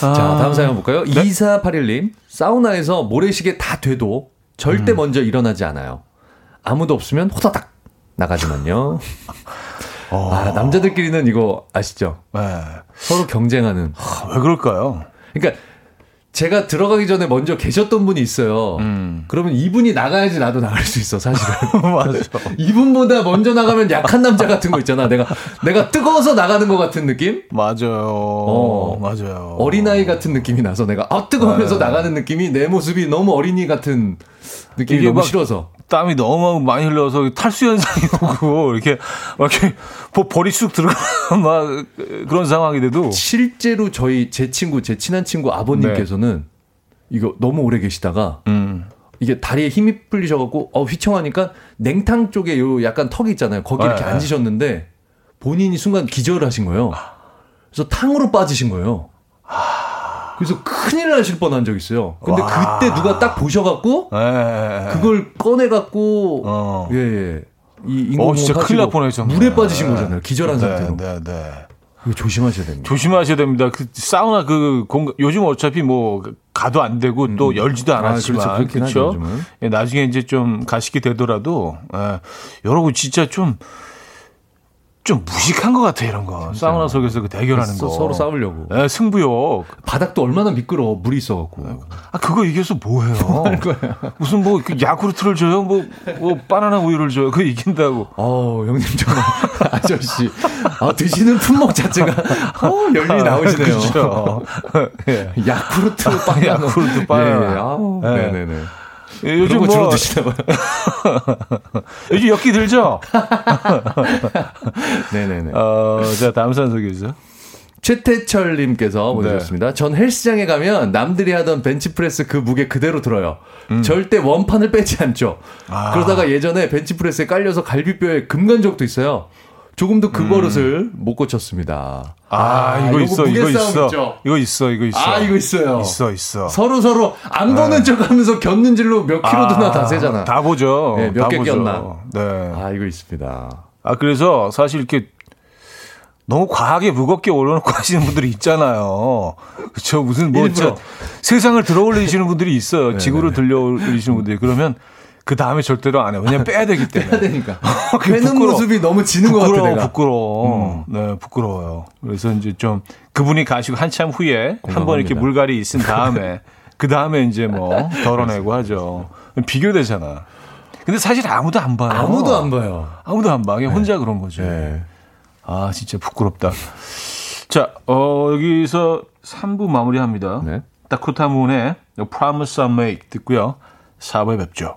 자, 다음 사연 볼까요? 2481님. 사우나에서 모래시계 다 돼도 절대 먼저 일어나지 않아요. 아무도 없으면 호다닥 나가지만요. 아, 남자들끼리는 이거 아시죠? 예. 서로 경쟁하는. 아, 왜 그럴까요? 그러니까 제가 들어가기 전에 먼저 계셨던 분이 있어요. 그러면 이분이 나가야지 나도 나갈 수 있어, 사실은. 맞아. 이분보다 먼저 나가면 약한 남자 같은 거 있잖아. 내가 내가 뜨거워서 나가는 것 같은 느낌? 맞아요. 어. 맞아요. 어린아이 같은 느낌이 나서 내가 아 뜨거우면서 나가는 느낌이 내 모습이 너무 어린이 같은 느낌이 너무 막 싫어서 땀이 너무 많이 흘러서 탈수 현상이 오고 이렇게 막 이렇게 보- 볼이 쑥 들어가 막 그런 상황이 돼도 실제로 저희 제 친구 제 친한 친구 아버님께서는 이거 너무 오래 계시다가 음. 이게 다리에 힘이 풀리셔갖고 어 휘청하니까 냉탕 쪽에 요 약간 턱이 있잖아요. 거기 이렇게 네. 앉으셨는데 본인이 순간 기절을 하신 거예요. 그래서 탕으로 빠지신 거예요. 그래서 큰일 나실 뻔한 적 있어요. 근데 와. 그때 누가 딱 보셔갖고 예. 그걸 꺼내갖고 어. 예, 예. 이 어, 인공호흡 진짜 큰일 날 뻔했죠. 물에 빠지신 거잖아요. 기절한 네, 상태로. 네, 네. 조심하셔야 됩니다. 조심하셔야 됩니다. 그 사우나 그 공간 요즘 어차피 뭐 가도 안 되고 또 열지도 아, 않았지만 그렇죠. 하죠, 그렇죠. 요즘은. 예, 나중에 이제 좀 가시게 되더라도 예, 여러분 진짜 좀 좀 무식한 것 같아 이런 거 사우나 속에서 그 대결하는 서- 거 서로 싸우려고. 예, 승부욕 바닥도 얼마나 미끄러워. 물이 있어갖고. 아 그거 이겨서 뭐해요? 무슨 뭐그 야쿠르트를 줘요? 뭐, 뭐 바나나 우유를 줘요? 그거 이긴다고? 어, 형님 정말 아저씨. 아, 드시는 품목 자체가 어, 열리 나오시네요. 그렇죠. 예. 야쿠르트 바나나. 야쿠르트 바나나. 예, 예. 네네네. 예, 요즘 거 주로 뭐 드시나 봐요. 요즘 엮기 들죠? 네네네. 어, 자 다음 사연 소개해 주세요. 최태철님께서 보내주셨습니다. 전 헬스장에 가면 남들이 하던 벤치프레스 그 무게 그대로 들어요. 절대 원판을 빼지 않죠. 아. 그러다가 예전에 벤치프레스에 깔려서 갈비뼈에 금간 적도 있어요. 조금도 그 버릇을 못 고쳤습니다. 아, 이거 요거 있어, 이거 있어. 있죠? 이거 있어, 이거 있어. 아, 이거 있어요. 있어, 있어. 서로 서로 안 보는 척 하면서 겼는질로 몇 킬로드나 다 세잖아. 다 보죠. 네, 몇개. 꼈나. 네. 아, 이거 있습니다. 아, 그래서 사실 이렇게 너무 과하게 무겁게 올려놓고 하시는 분들이 있잖아요. 그쵸. 무슨 뭐 세상을 들어 올리시는 분들이 있어요. 네, 지구를 들려 올리시는 분들이. 그러면 그 다음에 절대로 안 해요. 왜냐면 빼야 되기 때문에. 해야 되니까. 그게 빼는 부끄러워. 모습이 너무 지는 것 같아, 부끄러워, 내가. 음. 부끄러워. 네, 부끄러워요. 그래서 이제 좀 그분이 가시고 한참 후에 한 번 이렇게. 물갈이 있은 다음에 그 다음에 이제 뭐 덜어내고 하죠. 비교되잖아. 근데 사실 아무도 안 봐요. 아무도 안 봐요. 아무도 안 봐. 그냥 혼자 그런 거죠. 네. 아, 진짜 부끄럽다. 자, 어, 여기서 3부 마무리합니다. 네. 다코타 문의 Promise I Make 듣고요. 4부에 뵙죠.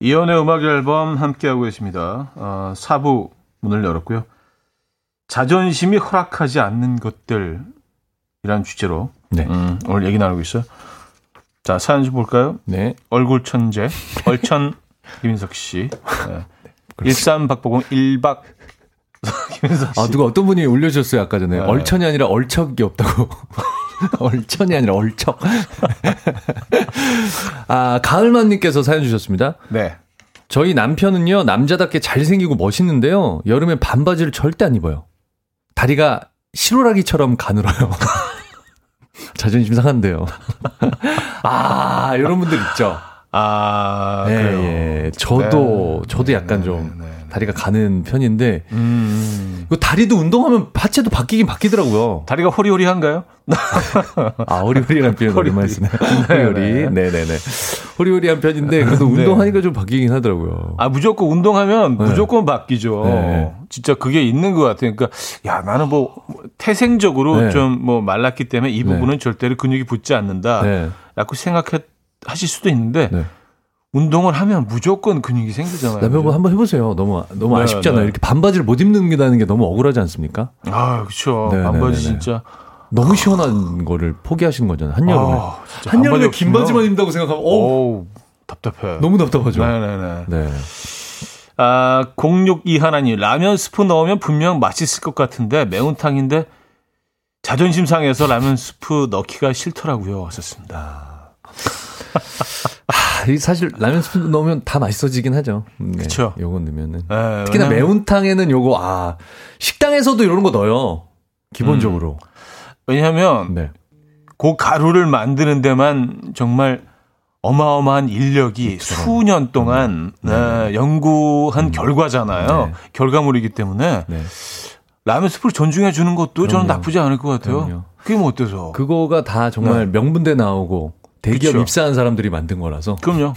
이연의 음악 앨범 함께하고 계십니다. 어, 4부 문을 열었고요. 자존심이 허락하지 않는 것들이란 주제로 네. 음, 오늘 얘기 나누고 있어요. 자, 사연 좀 볼까요? 네. 얼굴 천재, 얼천 김인석 씨. 네. 13 박보공 1박 김인석 씨. 아, 누가 어떤 분이 올려주셨어요, 아까 전에. 네. 얼천이 아니라 얼척이 없다고. 얼천이 아니라 얼척. 아, 가을만님께서 사연 주셨습니다. 네. 저희 남편은요, 남자답게 잘생기고 멋있는데요, 여름에 반바지를 절대 안 입어요. 다리가 실오라기처럼 가늘어요. 자존심 상한데요. 아, 이런 분들 있죠. 아, 예, 그래요. 예. 저도, 네. 저도 약간 네, 좀 네, 네. 다리가 가는 편인데, 음. 이거 다리도 운동하면 하체도 바뀌긴 바뀌더라고요. 다리가 호리호리한가요? 아, 호리호리란 표현 호리호리. 오랜만에 쓰네. 네, 호리호리. 네네네. 호리호리한 편인데, 그래도 네. 운동하니까 좀 바뀌긴 하더라고요. 아, 무조건 운동하면 네. 무조건 바뀌죠. 네. 진짜 그게 있는 것 같아요. 그러니까, 야, 나는 뭐, 태생적으로 네. 좀뭐 말랐기 때문에 이 부분은 절대로 근육이 붙지 않는다. 네. 라고 생각해, 하실 수도 있는데, 네. 운동을 하면 무조건 근육이 생기잖아요. 남편분 한번 해보세요. 너무, 너무 네, 아쉽잖아요. 네. 이렇게 반바지를 못 입는다는 게 너무 억울하지 않습니까? 아. 네, 반바지 네. 진짜. 너무 시원한 거를 포기하시는 거잖아요. 한여름에. 아, 한여름에 긴 바지만 입는다고 생각하면, 어 어우, 답답해. 너무 답답하죠. 네네네. 네. 아, 062 하나님, 라면 스프 넣으면 분명 맛있을 것 같은데, 매운탕인데, 자존심 상해서 라면 스프 넣기가 싫더라고요. 하셨습니다. 사실 라면 스프 넣으면 다 맛있어지긴 하죠. 네, 그쵸. 요거 넣으면은. 네, 특히나 왜냐면- 매운탕에는 요거, 아, 식당에서도 이런 거 넣어요. 기본적으로. 왜냐하면, 네. 그 가루를 만드는 데만 정말 어마어마한 인력이 수년 동안 네, 연구한 결과잖아요. 네. 결과물이기 때문에 네. 라면 스프를 존중해 주는 것도 저는 그럼요. 나쁘지 않을 것 같아요. 그럼요. 그게 뭐 어때서? 그거가 다 정말 명분대 나오고 대기업 그쵸. 입사한 사람들이 만든 거라서. 그럼요.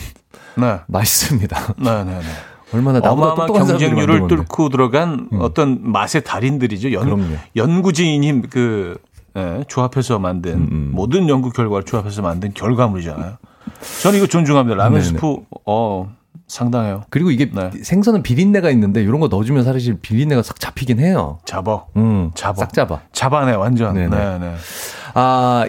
네. 맛있습니다. 네, 네, 네. 얼마나 나보다 똑똑한 경쟁률을. 뚫고 들어간 어떤 맛의 달인들이죠. 연, 그럼요. 연구진이 그 예, 조합해서 만든 음, 모든 연구 결과를 조합해서 만든 결과물이잖아요. 저는 이거 존중합니다. 라면 네네. 스프 어 상당해요. 그리고 이게 네. 생선은 비린내가 있는데 이런 거 넣어주면 사실 비린내가 싹 잡히긴 해요. 잡어. 음, 잡아. 싹 잡아. 잡아내 완전. 네네. 네, 네. 아,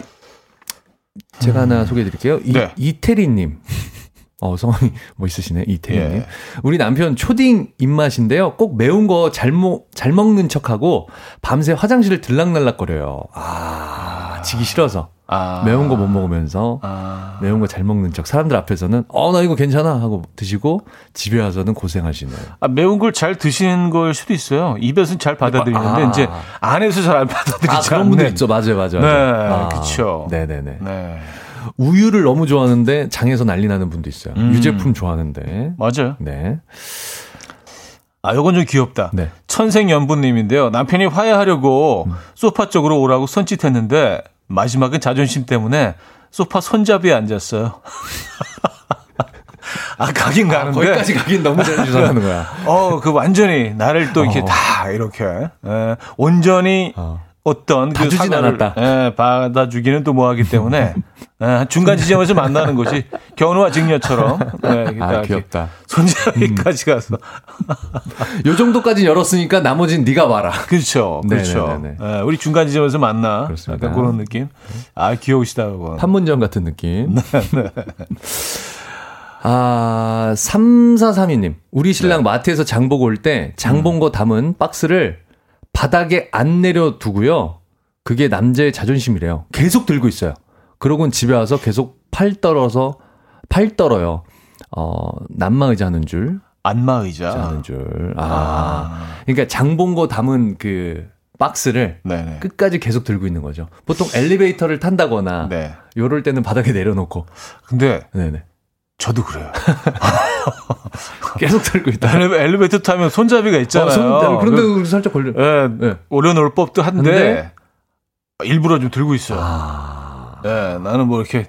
제가 하나 소개해 드릴게요. 이, 네. 이태리님. 어, 성함이 뭐 있으시네, 이태리님. 예. 우리 남편 초딩 입맛인데요. 꼭 매운 거 잘 먹, 잘 먹는 척하고 밤새 화장실을 들락날락거려요. 아, 지기 싫어서. 아. 매운 거 못 먹으면서 아. 매운 거 잘 먹는 척. 사람들 앞에서는 어, 나 이거 괜찮아 하고 드시고 집에 와서는 고생하시네요. 아, 매운 걸 잘 드시는 걸 수도 있어요. 입에서는 잘 받아들이는데 아. 이제 안에서 잘 안 받아들이지 아, 그런 분들. 있죠. 맞아요, 맞아요. 네, 맞아요. 아, 그쵸. 네네네. 네. 우유를 너무 좋아하는데 장에서 난리 나는 분도 있어요. 음. 유제품 좋아하는데. 맞아요. 네. 아, 요건 좀 귀엽다. 네. 천생연분님인데요. 남편이 화해하려고 음. 소파 쪽으로 오라고 손짓했는데 마지막은 자존심 때문에 소파 손잡이에 앉았어요. 아, 가긴 가는데. 거기까지 가긴 너무 잘 주장하는 거야. 어, 그 완전히 나를 또 이렇게 어. 다 이렇게 에, 온전히 어. 어떤 다그 주진 않았다. 예, 받아주기는 또 뭐하기 때문에 예, 중간 지점에서 만나는 것이 견우와 직녀처럼 예, 아, 귀엽다. 손잡이까지 가서 요 정도까지 열었으니까 나머지는 네가 와라. 그렇죠, 그렇죠. 네네네네. 예, 우리 중간 지점에서 만나 그렇습니다. 약간 그런 느낌. 아 귀여우시다 그거. 판문점 같은 느낌. 네, 아, 3432님. 우리 신랑 마트에서 장 보고 올 때 장본 거 담은 박스를 바닥에 안 내려두고요. 그게 남자의 자존심이래요. 계속 들고 있어요. 그러고는 집에 와서 계속 팔 떨어서, 팔 떨어요. 어, 난마의자 하는 줄, 안마 의자. 하는 줄. 아. 그러니까 장본거 담은 그 박스를 네네. 끝까지 계속 들고 있는 거죠. 보통 엘리베이터를 탄다거나, 네. 요럴 때는 바닥에 내려놓고, 근데 네네. 저도 그래요. 계속 들고 있다. 엘리베- 엘리베이터 타면 손잡이가 있잖아요. 어, 손- 그런데 우리 살짝 걸려. 예, 네. 올려놓을 법도 한데, 한데? 일부러 좀 들고 있어요. 아. 예, 나는 뭐 이렇게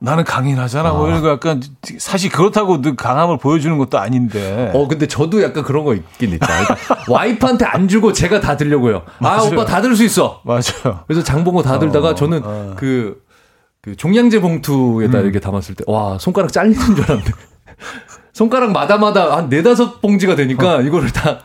나는 강인하잖아. 뭐 이런 거 약간 사실 그렇다고 늘 강함을 보여주는 것도 아닌데. 어, 근데 저도 약간 그런 거 있긴 있다. 그러니까 와이프한테 안 주고 제가 다 들려고요. 아, 맞아요. 오빠 다 들 수 있어. 맞아요. 그래서 장본거 다 들다가 어, 저는 어. 그, 그 종량제 봉투에다 이렇게 담았을 때, 와, 손가락 잘리는 줄 알았는데. 손가락 마다마다 한 네다섯 봉지가 되니까 이거를 다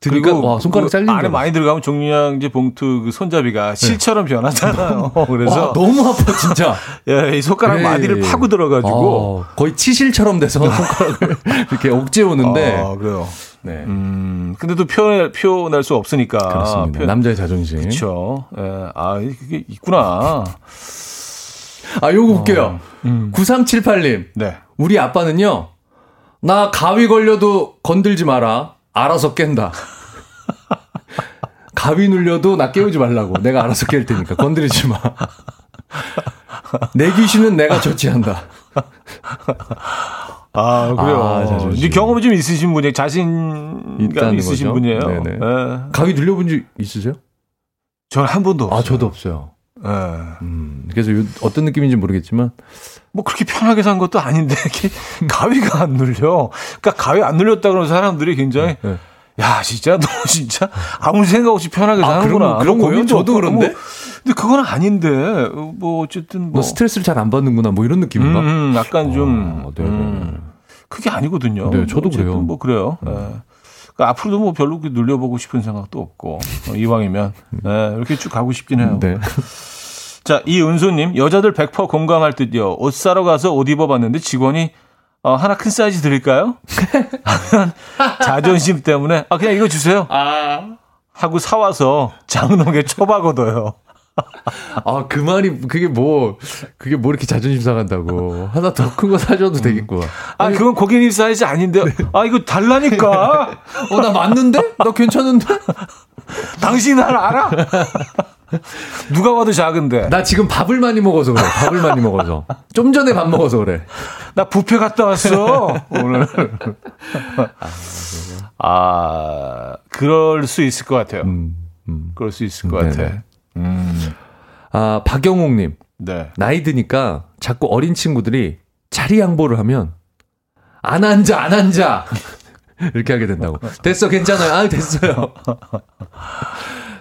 드니까, 와, 손가락 그 잘리는 안에. 많이 들어가면 종량제 봉투 그 손잡이가 실처럼 변하잖아요. 그래서 와, 너무 아파, 진짜. 예, 이 손가락 네. 마디를 파고 들어가지고. 어, 거의 치실처럼 돼서 손가락을 이렇게 억지에 오는데. 아, 그래요. 네. 음, 근데 또 표현, 표현할 수 없으니까. 그렇습니다. 표현- 남자의 자존심. 그렇죠. 예, 아, 그게 있구나. 아, 요거 볼게요. 9378님. 네. 우리 아빠는요, 나 가위 걸려도 건들지 마라. 알아서 깬다. 가위 눌려도 나 깨우지 말라고. 내가 알아서 깰 테니까. 건드리지 마. 내 귀신은 내가 조치한다. 아, 그래요. 아, 자존심. 이제 경험이 좀 있으신 분이에요. 자신감 있으신 거죠. 분이에요. 네네. 예. 가위 눌려본 적 있으세요? 저는 한 번도 없어요. 아, 저도 없어요. 예. 음, 그래서 요- 어떤 느낌인지 모르겠지만, 뭐 그렇게 편하게 산 것도 아닌데 이렇게 가위가 안 눌려. 그러니까 가위 안 눌렸다 그러는 사람들이 굉장히 네. 야 진짜 너 진짜 아무 생각 없이 편하게 아, 사는구나. 그런- 그런 뭐 거예요? 고민도 저도 그런데? 뭐. 근데 그건 아닌데 뭐 어쨌든 너뭐 스트레스를 잘 안 받는구나. 뭐 이런 느낌인가? 음, 음, 약간 좀 어, 네네. 음, 그게 아니거든요. 네, 저도 어쨌든 그래요. 음. 뭐 그래요. 예. 그러니까 앞으로도 뭐 별로 그렇게 눌려보고 싶은 생각도 없고 어, 이왕이면 예, 이렇게 쭉 가고 싶긴 해요. 네. 자, 이은수님, 여자들 100% 공감할 듯요. 옷 사러 가서 옷 입어봤는데 직원이 어, 하나 큰 사이즈 드릴까요? 자존심 때문에 아 그냥 이거 주세요. 하고 사와서 장롱에 처박아둬요. 아, 그 말이, 그게 뭐, 그게 뭐 이렇게 자존심 상한다고. 하나 더 큰 거 사줘도 되겠구나. 아 그건 고객님 사이즈 아닌데 아 이거 달라니까. 어, 나 맞는데? 나 괜찮은데? 당신 날 알아? 누가 봐도 작은데. 나 지금 밥을 많이 먹어서 그래. 밥을 많이 먹어서. 좀 전에 밥 먹어서 그래. 나 부페 갔다 왔어 오늘. 아 그럴 수 있을 것 같아요. 음, 음. 그럴 수 있을 것 네네. 같아. 음, 아, 박영옥님. 네. 나이 드니까 자꾸 어린 친구들이 자리 양보를 하면 안 앉아, 안 앉아. 이렇게 하게 된다고. 됐어, 괜찮아요. 아, 됐어요.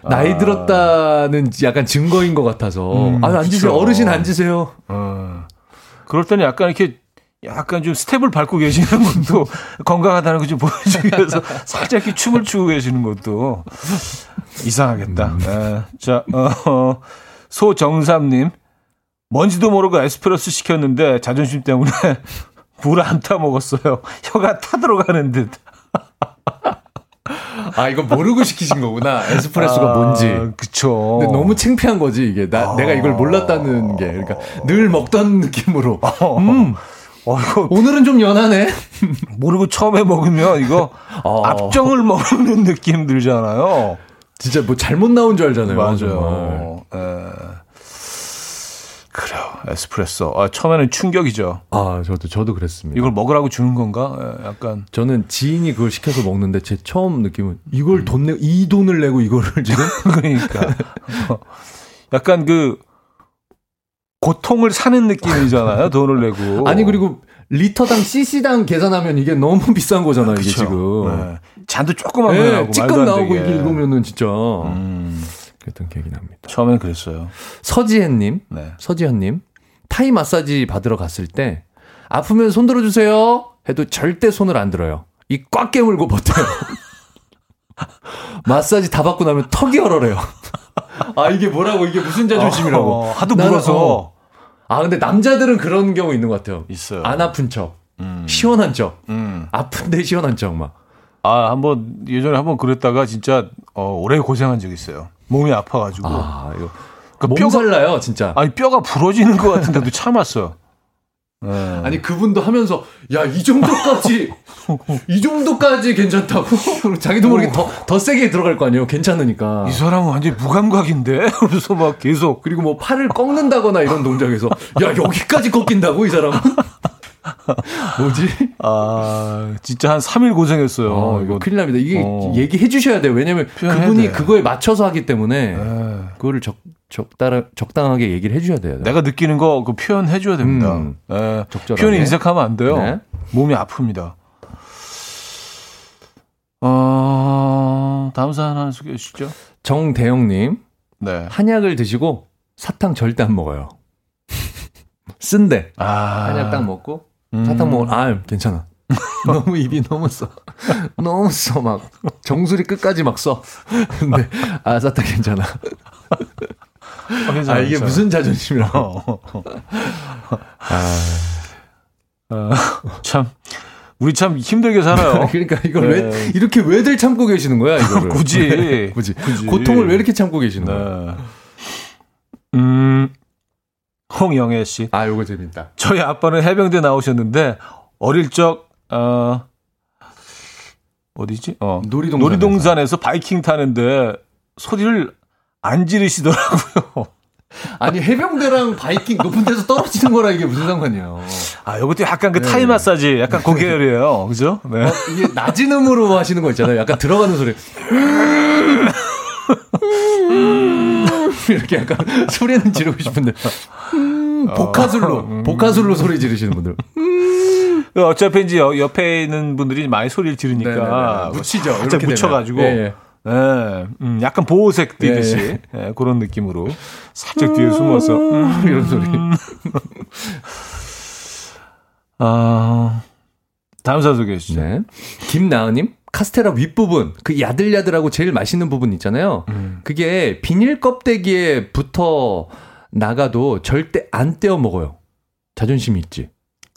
나이 들었다는 약간 증거인 것 같아서. 음, 아, 앉으세요. 그쵸. 어르신 앉으세요. 어. 그럴 때는 약간 이렇게 약간 좀 스텝을 밟고 계시는 것도 건강하다는 거좀 보여주기 위해서 살짝 이렇게 춤을 추고 계시는 것도 이상하겠다. 네. 자, 어, 소정삼님. 뭔지도 모르고 에스프레소 시켰는데 자존심 때문에 물 안 타 먹었어요. 혀가 타들어가는 듯. 아, 이거 모르고 시키신 거구나. 에스프레소가 아, 뭔지. 그쵸. 근데 너무 창피한 거지, 이게. 나, 내가 이걸 몰랐다는 게. 그러니까 늘 먹던 느낌으로. 음, 어, 이거 오늘은 좀 연하네. 모르고 처음에 먹으면 이거 어. 압정을 먹는 느낌 들잖아요. 진짜 뭐 잘못 나온 줄 알잖아요. 맞아요. 에. 그래요. 에스프레소. 아, 처음에는 충격이죠. 아, 저도, 저도 그랬습니다. 이걸 먹으라고 주는 건가? 에, 약간. 저는 지인이 그걸 시켜서 먹는데 제 처음 느낌은 이걸 돈 내, 이 돈을 내고 이거를 지금? 그러니까. 어. 약간 그, 고통을 사는 느낌이잖아요. 돈을 내고. 아니, 그리고 리터당 CC당 계산하면 이게 너무 비싼 거잖아요, 이게 그쵸. 지금. 네. 잔도 조그만 거 네, 나오고. 찌끔 나오고. 이게 읽으면은 진짜. 음, 그랬던 기억이 납니다. 처음엔 그랬어요. 서지혜님, 네. 서지현님, 타이 마사지 받으러 갔을 때, 아프면 손 들어주세요! 해도 절대 손을 안 들어요. 이 꽉 깨물고 버텨요. 마사지 다 받고 나면 턱이 얼어래요. 아, 이게 뭐라고, 이게 무슨 자존심이라고. 어, 하도 나는, 물어서. 어. 아, 근데 남자들은 그런 경우 있는 것 같아요. 있어요. 안 아픈 척, 음. 시원한 척, 음. 아픈데 시원한 척, 막. 아, 한번, 예전에 한번 그랬다가 진짜, 어, 오래 고생한 적이 있어요. 몸이 아파가지고. 아, 이거. 그 몸살 나요, 진짜. 아니, 뼈가 부러지는 것 같은데도 참았어요. 네. 아니 그분도 하면서 야 이 정도까지 이 정도까지 괜찮다고 자기도 모르게 더 더 세게 들어갈 거 아니에요 괜찮으니까 이 사람은 완전 히 무감각인데? 그래서 막 계속. 그리고 뭐 팔을 꺾는다거나 이런 동작에서 야 여기까지 꺾인다고 이 사람은 뭐지 아, 진짜 한 3일 고생했어요. 어, 이거 큰일 납니다 이게 어. 얘기해 주셔야 돼요 왜냐면 그분이 돼. 그거에 맞춰서 하기 때문에 네. 그거를 적 적당 적당하게 얘기를 해줘야 돼요 내가 느끼는 거 그 표현해줘야 됩니다. 음. 네. 적절하게. 표현이 인색하면 안 돼요. 네. 몸이 아픕니다. 어, 다음 사연 하나 소개해 주시죠. 정대영님 네. 한약을 드시고 사탕 절대 안 먹어요 쓴데 아. 한약 딱 먹고 음. 사탕 먹어. 아, 괜찮아. 너무 입이 너무 써. 너무 써, 막. 정수리 끝까지 막 써. 근데, 아, 사탕 괜찮아. 아, 아, 이게. 무슨 자존심이라고. 어. 어, 참 우리 참 힘들게 살아요. 그러니까 이걸 네. 왜, 이렇게 왜들 참고 계시는 거야, 이거를. 굳이. 네, 굳이. 굳이. 고통을 왜 이렇게 참고 계시는 거야? 네. 음, 홍영애 씨. 아, 요거 재밌다. 저희 아빠는 해병대 나오셨는데 어릴 적 어, 어디지? 어, 놀이동산에서. 놀이동산에서 바이킹 타는데 소리를 안 지르시더라고요. 아니, 해병대랑 바이킹 높은 데서 떨어지는 거랑 이게 무슨 상관이에요. 아, 이것도 약간 그 네. 타이 마사지, 약간 그 계열이에요. 그죠? 네. 어, 이게 낮은 음으로 하시는 거 있잖아요. 약간 들어가는 소리. 이렇게 약간 소리는 지르고 싶은데. 음, 복화술로, 복화술로 소리 지르시는 분들. 어차피 이제 여- 옆에 있는 분들이 많이 소리를 지르니까 네네네. 묻히죠. 살짝 이렇게 묻혀가지고. 예, 예. 예, 음, 약간 보호색 뛰듯이 예, 예, 그런 느낌으로 살짝 뒤에 숨어서 음, 이런 소리. 아 다음 사연 소개해 주시죠. 네. 김나은님, 카스테라 윗부분, 그 야들야들하고 제일 맛있는 부분 있잖아요. 음. 그게 비닐 껍데기에 붙어 나가도 절대 안 떼어 먹어요. 자존심이 있지.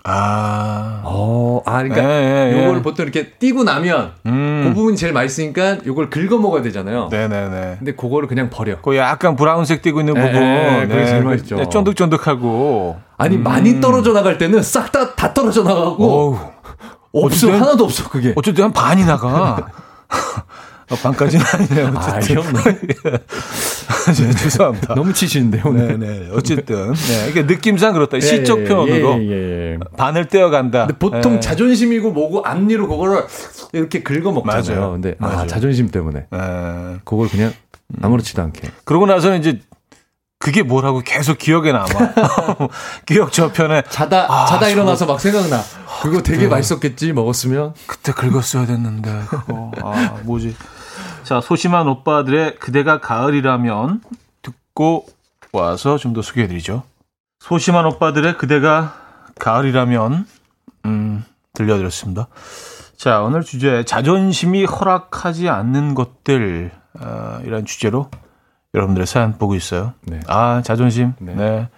아, 어, 아, 그러니까 예, 예, 예. 요거를 보통 이렇게 띄고 나면 음, 그 부분이 제일 맛있으니까 요걸 긁어 먹어야 되잖아요. 네네네. 근데 그거를 그냥 버려. 그 약간 브라운색 띄고 있는 예, 부분, 예, 그게 제일 맛있죠. 네, 쫀득쫀득하고. 아니 음. 많이 떨어져 나갈 때는 싹 다 다 떨어져 나가고 어우, 없어 어쨌든- 하나도 없어 그게. 어쨌든 한 반이 나가. 어, 반까지는 아니네요. 아, 어쨌든. 형 네, 죄송합니다. 너무 치시는데 오늘. 네네. 어쨌든. 네. 이게 느낌상 그렇다. 예, 시적 예, 표현으로 예, 예, 예. 반을 떼어간다. 근데 보통 예. 자존심이고 뭐고 앞니로 그거를 이렇게 긁어 먹잖아요. 맞아요. 근데 아 맞아요. 자존심 때문에 예. 그걸 그냥 아무렇지도 않게. 그러고 나서는 이제 그게 뭐라고 계속 기억에 남아. 기억 저편에 자다 아, 자다 일어나서 막 생각나. 그거 되게 맛있었겠지 먹었으면. 그때 긁었어야 됐는데 그거 아 뭐지 자 소심한 오빠들의 그대가 가을이라면 듣고 와서 좀 더 소개해드리죠 소심한 오빠들의 그대가 가을이라면 음 들려드렸습니다 자 오늘 주제 자존심이 허락하지 않는 것들 어, 이런 주제로 여러분들의 사연 보고 있어요 네. 아 자존심 네. 네,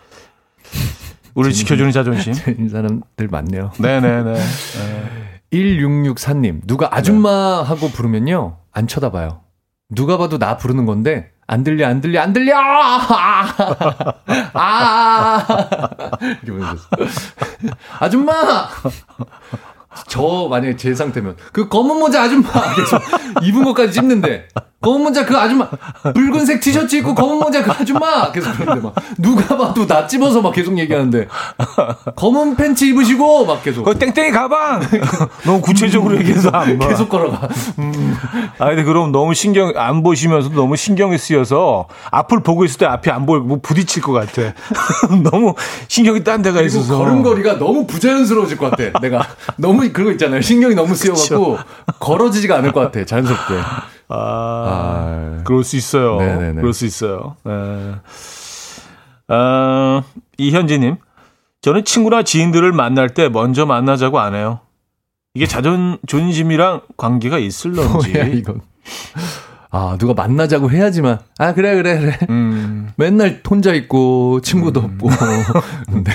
우리 지켜주는 자존심 이 사람들 많네요. 네네 네 1664님, 누가 아줌마 하고 부르면요, 안 쳐다봐요. 누가 봐도 나 부르는 건데, 안 들려, 안 들려, 안 들려! 아! 아! 이렇게 보내셨어요. 아줌마! 저 만약에 제 상태면, 그 검은 모자 아줌마! 계속 입은 것까지 찝는데, 검은 모자 그 아줌마! 붉은색 티셔츠 입고 검은 모자 그 아줌마! 계속 그러는데 막, 누가 봐도 나 찝어서 막 계속 얘기하는데, 검은 팬츠 입으시고, 막 계속. 그 땡땡이 가방 너무 구체적으로 얘기해서 안 봐. 계속 걸어가. 아, 근데 그럼 너무 신경, 안 보시면서도 너무 신경이 쓰여서 앞을 보고 있을 때 앞이 안 보이고 뭐 부딪힐 것 같아. 너무 신경이 딴 데가 있어서. 걸음걸이가 너무 부자연스러워질 것 같아. 내가 너무 그거 있잖아요. 신경이 너무 쓰여갖고 걸어지지가 않을 것 같아. 자연스럽게. 아, 아, 그럴 수 있어요. 네네네. 그럴 수 있어요. 네. 아, 이현지님. 저는 친구나 지인들을 만날 때 먼저 만나자고 안 해요. 이게 자존, 존심이랑 관계가 있을런지. 뭐야 이건. 아 누가 만나자고 해야지만. 아 그래 그래 그래. 음, 맨날 혼자 있고 친구도 없고. 근데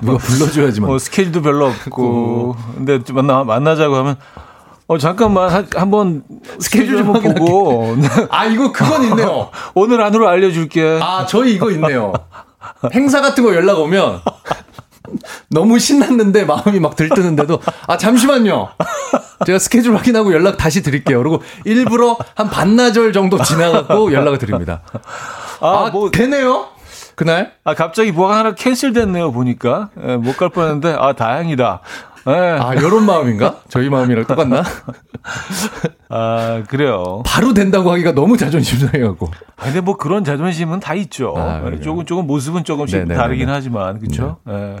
누가 불러줘야지만. 뭐 스케줄도 별로 없고. 근데 좀 만나, 만나자고 하면, 어, 잠깐만, 한- 한번 스케줄 좀. 보고. 아 이거 그건 있네요. 오늘 안으로 알려줄게. 아, 저희 이거 있네요. 행사 같은 거 연락 오면 너무 신났는데 마음이 막 들뜨는데도 아 잠시만요. 제가 스케줄 확인하고 연락 다시 드릴게요. 그리고 일부러 한 반나절 정도 지나가고 연락을 드립니다. 아, 아, 뭐, 되네요. 그날 아, 갑자기 뭐가 하나 캔슬됐네요, 보니까. 예, 못갈 뻔했는데, 아, 다행이다. 예. 아 이런 마음인가? 저희 마음이랑 똑같나? 아, 그래요. 바로 된다고 하기가 너무 자존심 상해갖고. 아, 근데 뭐 그런 자존심은 다 있죠. 아, 예, 그래요? 조금, 조금 모습은 조금씩 네네네네. 다르긴 하지만, 그쵸? 예.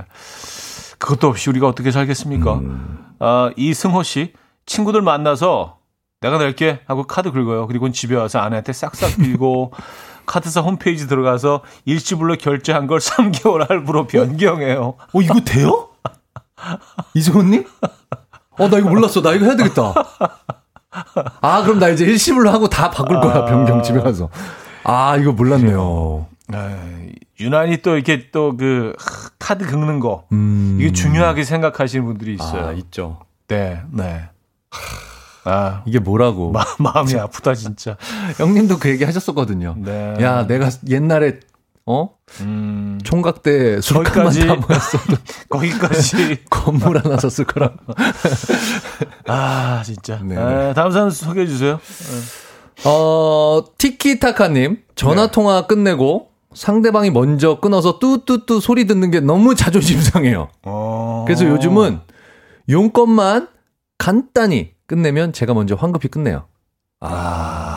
그것도 없이 우리가 어떻게 살겠습니까? 음. 아, 이승호 씨, 친구들 만나서 내가 낼게 하고 카드 긁어요. 그리고 집에 와서 아내한테 싹싹 빌고, 카드사 홈페이지 들어가서 일시불로 결제한 걸 3개월 할부로 변경해요. 어 이거 돼요? 이승훈님? 어 나 이거 몰랐어. 나 이거 해야 되겠다. 아 그럼 나 이제 일시불로 하고 다 바꿀 거야 변경 집에 가서. 아 이거 몰랐네요. 에, 유난히 또 이렇게 또 그 카드 긁는 거 음. 이게 중요하게 생각하시는 분들이 있어요. 아, 있죠. 네, 네. 아, 이게 뭐라고? 마, 마음이 아프다 진짜. 형님도 그 얘기 하셨었거든요. 네. 야, 내가 옛날에 어 음, 총각 때 술값만. 다 모였어도 거기까지. 건물 하나 샀을 거라. 아, 진짜. 네. 에, 다음 사연 소개해 주세요. 어 티키타카님 전화 통화 끝내고 상대방이 먼저 끊어서 뚜뚜뚜 소리 듣는 게 너무 자존심 상해요. 어. 그래서 요즘은 용건만 간단히 끝내면 제가 먼저 황급히 끝내요. 아.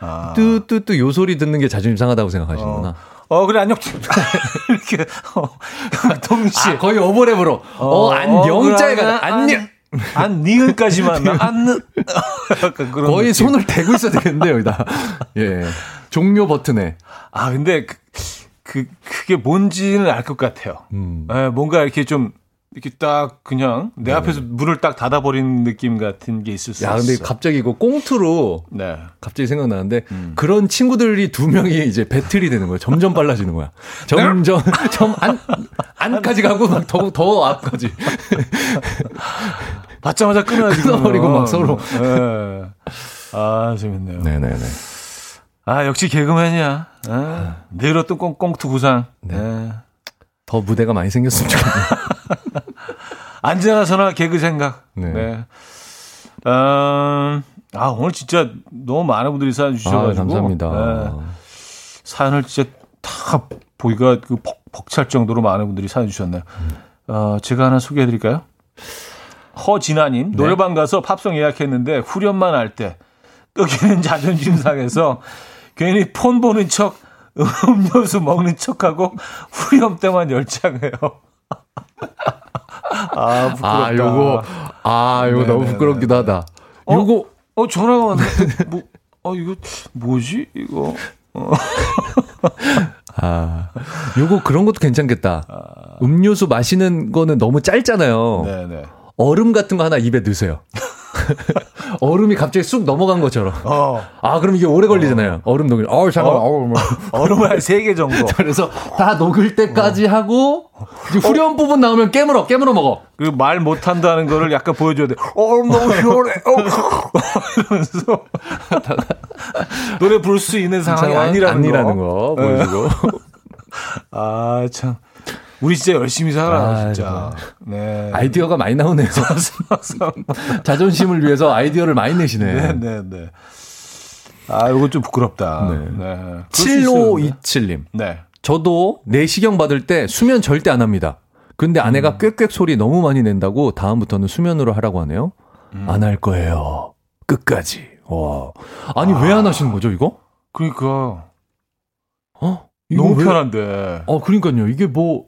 아. 뚜뚜뚜 요 소리 듣는 게 자존심 상하다고 생각하시는구나. 어, 그래, 안녕. 이렇게, 어, 동시에. 아, 거의 오버랩으로. 어, 안녕자가 그러면 안녕. 안, 안, 니은까지만. 거의 느낌. 손을 대고 있어야 되겠는데요, 여기다. 예. 종료 버튼에. 아, 근데 그, 그, 그게 뭔지는 알 것 같아요. 음. 예, 뭔가 이렇게 좀, 이렇게 딱 그냥 내 앞에서 문을 딱 닫아버리는 느낌 같은 게 있을 수 네. 야, 있어. 근데 갑자기 이거 꽁트로 네. 갑자기 생각나는데 그런 친구들이 두 명이 이제 배틀이 되는 거예요. 점점 빨라지는 거야. 점점 점안 안까지 가고 막 더 더 앞까지. 받자마자 끊어야지. 끊어버리고. 막 서로. 예. 아, 재밌네요. 네네네. 아, 역시 개그맨이야. 아, 늘 어떤 꽁, 꽁트 구상. 네. 더 무대가 많이 생겼으면 좋겠네요. 언제나서나 개그 생각. 네. 네. 음, 아, 오늘 진짜 너무 많은 분들이 사연 아, 주셔가지고. 감사합니다. 네. 사연을 진짜 다 보기가 그 벅, 벅찰 정도로 많은 분들이 사연 주셨네요. 어, 제가 하나 소개해 드릴까요? 허진아님, 네. 노래방 가서 팝송 예약했는데 후렴만 할 때 끄기는 자존심 상해서 괜히 폰 보는 척 음료수 먹는 척하고 후렴 때만 열창해요. 아, 부끄럽다. 아, 요거, 아, 요거 네네네. 너무 부끄럽기도 하다. 어? 요거, 어, 전화가 왔는데, 뭐, 어, 이거, 뭐지? 이거. 어. 아, 요거 그런 것도 괜찮겠다. 음료수 마시는 거는 너무 짧잖아요. 네네. 얼음 같은 거 하나 입에 넣으세요. 얼음이 갑자기 쑥 넘어간 것처럼. 어. 아, 그럼 이게 오래 걸리잖아요. 어. 름 녹일. 어우, 잠깐만. 어, 뭐. 얼음을 한 3개 정도. 그래서 다 녹을 때까지 어. 하고, 후렴 어. 부분 나오면 깨물어, 깨물어 먹어. 그 말 못한다는 거를 약간 보여줘야 돼. 얼음 너무 시원해. 어. 이러면서. 노래 부를 수 있는 상황이 아니라는, 아니라는 거. 거 보여주고. 아, 참. 우리 진짜 열심히 살아, 아, 진짜. 네. 아이디어가 많이 나오네요. 자존심을 위해서 아이디어를 많이 내시네. 네, 네, 네. 아, 이거 좀 부끄럽다. 네. 네. 7527님. 네. 저도 내시경 받을 때 수면 절대 안 합니다. 근데 아내가 음. 꽥꽥 소리 너무 많이 낸다고 다음부터는 수면으로 하라고 하네요. 음. 안할 거예요. 끝까지. 와. 아니, 아. 왜안 하시는 거죠, 이거? 그러니까. 어? 너무 왜? 편한데. 어, 그러니까요. 이게 뭐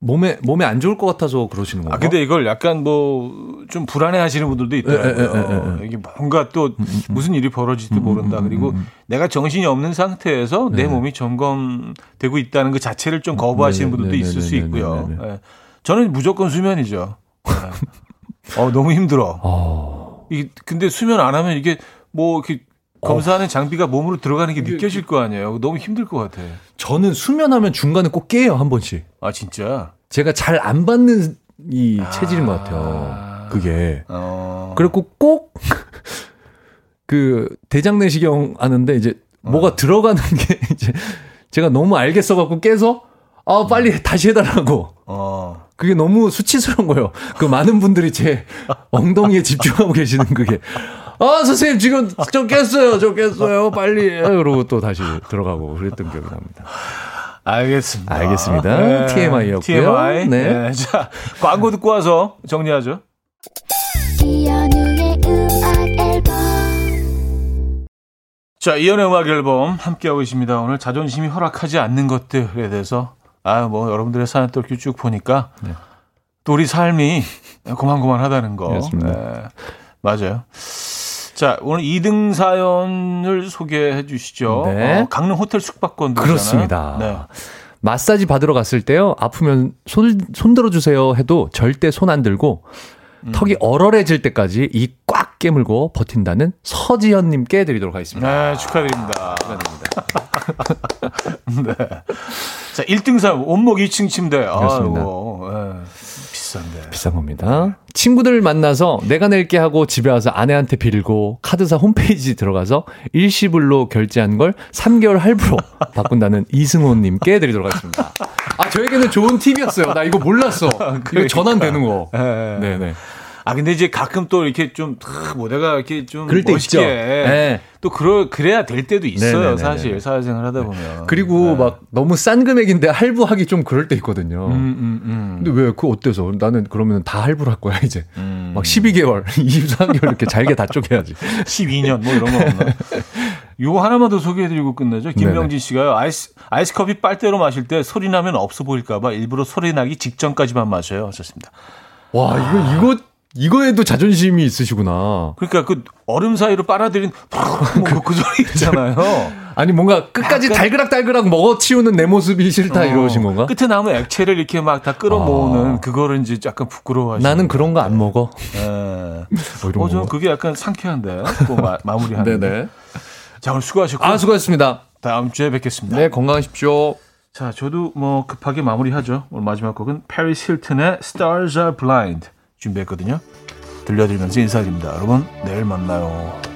몸에 몸에 안 좋을 것 같아서 그러시는 건가? 아 근데 이걸 약간 뭐 좀 불안해하시는 분들도 있더라고요. 에, 에, 에, 이게 뭔가 또 음, 음, 음. 무슨 일이 벌어질지 음, 모른다. 그리고 내가 정신이 없는 상태에서 네. 내 몸이 점검되고 있다는 그 자체를 좀 거부하시는 네, 분들도 네, 있을 수 있고요. 네. 저는 무조건 수면이죠. 네. 어 너무 힘들어. 어... 이 근데 수면 안 하면 이게 뭐 이렇게 검사하는 장비가 몸으로 들어가는 게 느껴질 거 아니에요. 너무 힘들 것 같아. 저는 수면하면 중간에 꼭 깨요 한 번씩. 아 진짜? 제가 잘 안 받는 이 아... 체질인 것 같아요. 그게. 어... 그리고 꼭 그 대장 내시경 하는데 이제 뭐가 어. 들어가는 게 이제 제가 너무 알겠어 갖고 깨서 아 빨리 음. 다시 해달라고. 어. 그게 너무 수치스러운 거예요. 그 많은 분들이 제 엉덩이에 집중하고 계시는 그게. 아, 선생님, 지금 좀 깼어요. 좀 깼어요. 빨리. 그러고 또 다시 들어가고 그랬던 기억이 납니다. 알겠습니다. 알겠습니다. 네. TMI였고요. TMI. 네. 네. 자, 광고 듣고 와서 정리하죠. 자, 이연의 음악 앨범 함께하고 있습니다. 오늘 자존심이 허락하지 않는 것들에 대해서 아, 뭐 여러분들의 사연 또 이렇게 쭉 보니까 네. 또 우리 삶이 고만고만하다는 거. 네. 맞아요. 자, 오늘 2등 사연을 소개해 주시죠. 네. 어, 강릉 호텔 숙박권 그렇습니다. 네. 마사지 받으러 갔을 때요. 아프면 손, 손 들어주세요 해도 절대 손 안 들고 음. 턱이 얼얼해질 때까지 이 꽉 깨물고 버틴다는 서지현님께 드리도록 하겠습니다. 네, 축하드립니다. 축하드립니다. 네. 자, 1등 사연, 온목 2층 침대. 그렇습니다. 아이고, 네. 비싼데. 비싼 겁니다. 친구들 만나서 내가 낼게 하고 집에 와서 아내한테 빌고 카드사 홈페이지 들어가서 일시불로 결제한 걸 3개월 할부로 바꾼다는 이승호님께 드리도록 하겠습니다. 아, 저에게는 좋은 팁이었어요. 나 이거 몰랐어. 이거 전환되는 거. 네네. 네. 네. 아 근데 이제 가끔 또 이렇게 좀뭐 내가 이렇게 좀 그럴 때 멋있게 있죠. 네. 또 그러 그래야 될 때도 있어요 네네네네. 사실 사회생활 하다 보면 그리고 네. 막 너무 싼 금액인데 할부하기 좀 그럴 때 있거든요. 음, 음, 음. 근데 왜 그 어때서 나는 그러면 다 할부를 할 거야 이제 음. 막 12개월, 23개월 이렇게 잘게 다 쪼개야지. 12년 뭐 이런 거 없나? 요거 하나만 더 소개해드리고 끝내죠. 김명진 씨가요. 아이스 아이스 커피 빨대로 마실 때 소리 나면 없어 보일까봐 일부러 소리 나기 직전까지만 마셔요. 하셨습니다. 와 이거 이거 이거에도 자존심이 있으시구나. 그러니까 그 얼음 사이로 빨아들인 뭐그 소리 있잖아요. 아니 뭔가 끝까지 달그락달그락 먹어치우는 내 모습이 싫다 어, 이러신 건가? 끝에 남은 액체를 이렇게 막 다 끌어모으는 아. 그거를 이제 약간 부끄러워하시는. 나는 그런 거 안 먹어. 네. 뭐 어, 저 그게 약간 상쾌한데. 또 마, 마무리하는. 네네. 자 오늘 수고하셨고. 아 수고하셨습니다. 다음 주에 뵙겠습니다. 네 건강하십시오. 자 저도 뭐 급하게 마무리하죠. 오늘 마지막 곡은 페리스 힐튼의 Stars Are Blind. 준비했거든요. 들려드리면서 인사드립니다. 여러분, 내일 만나요.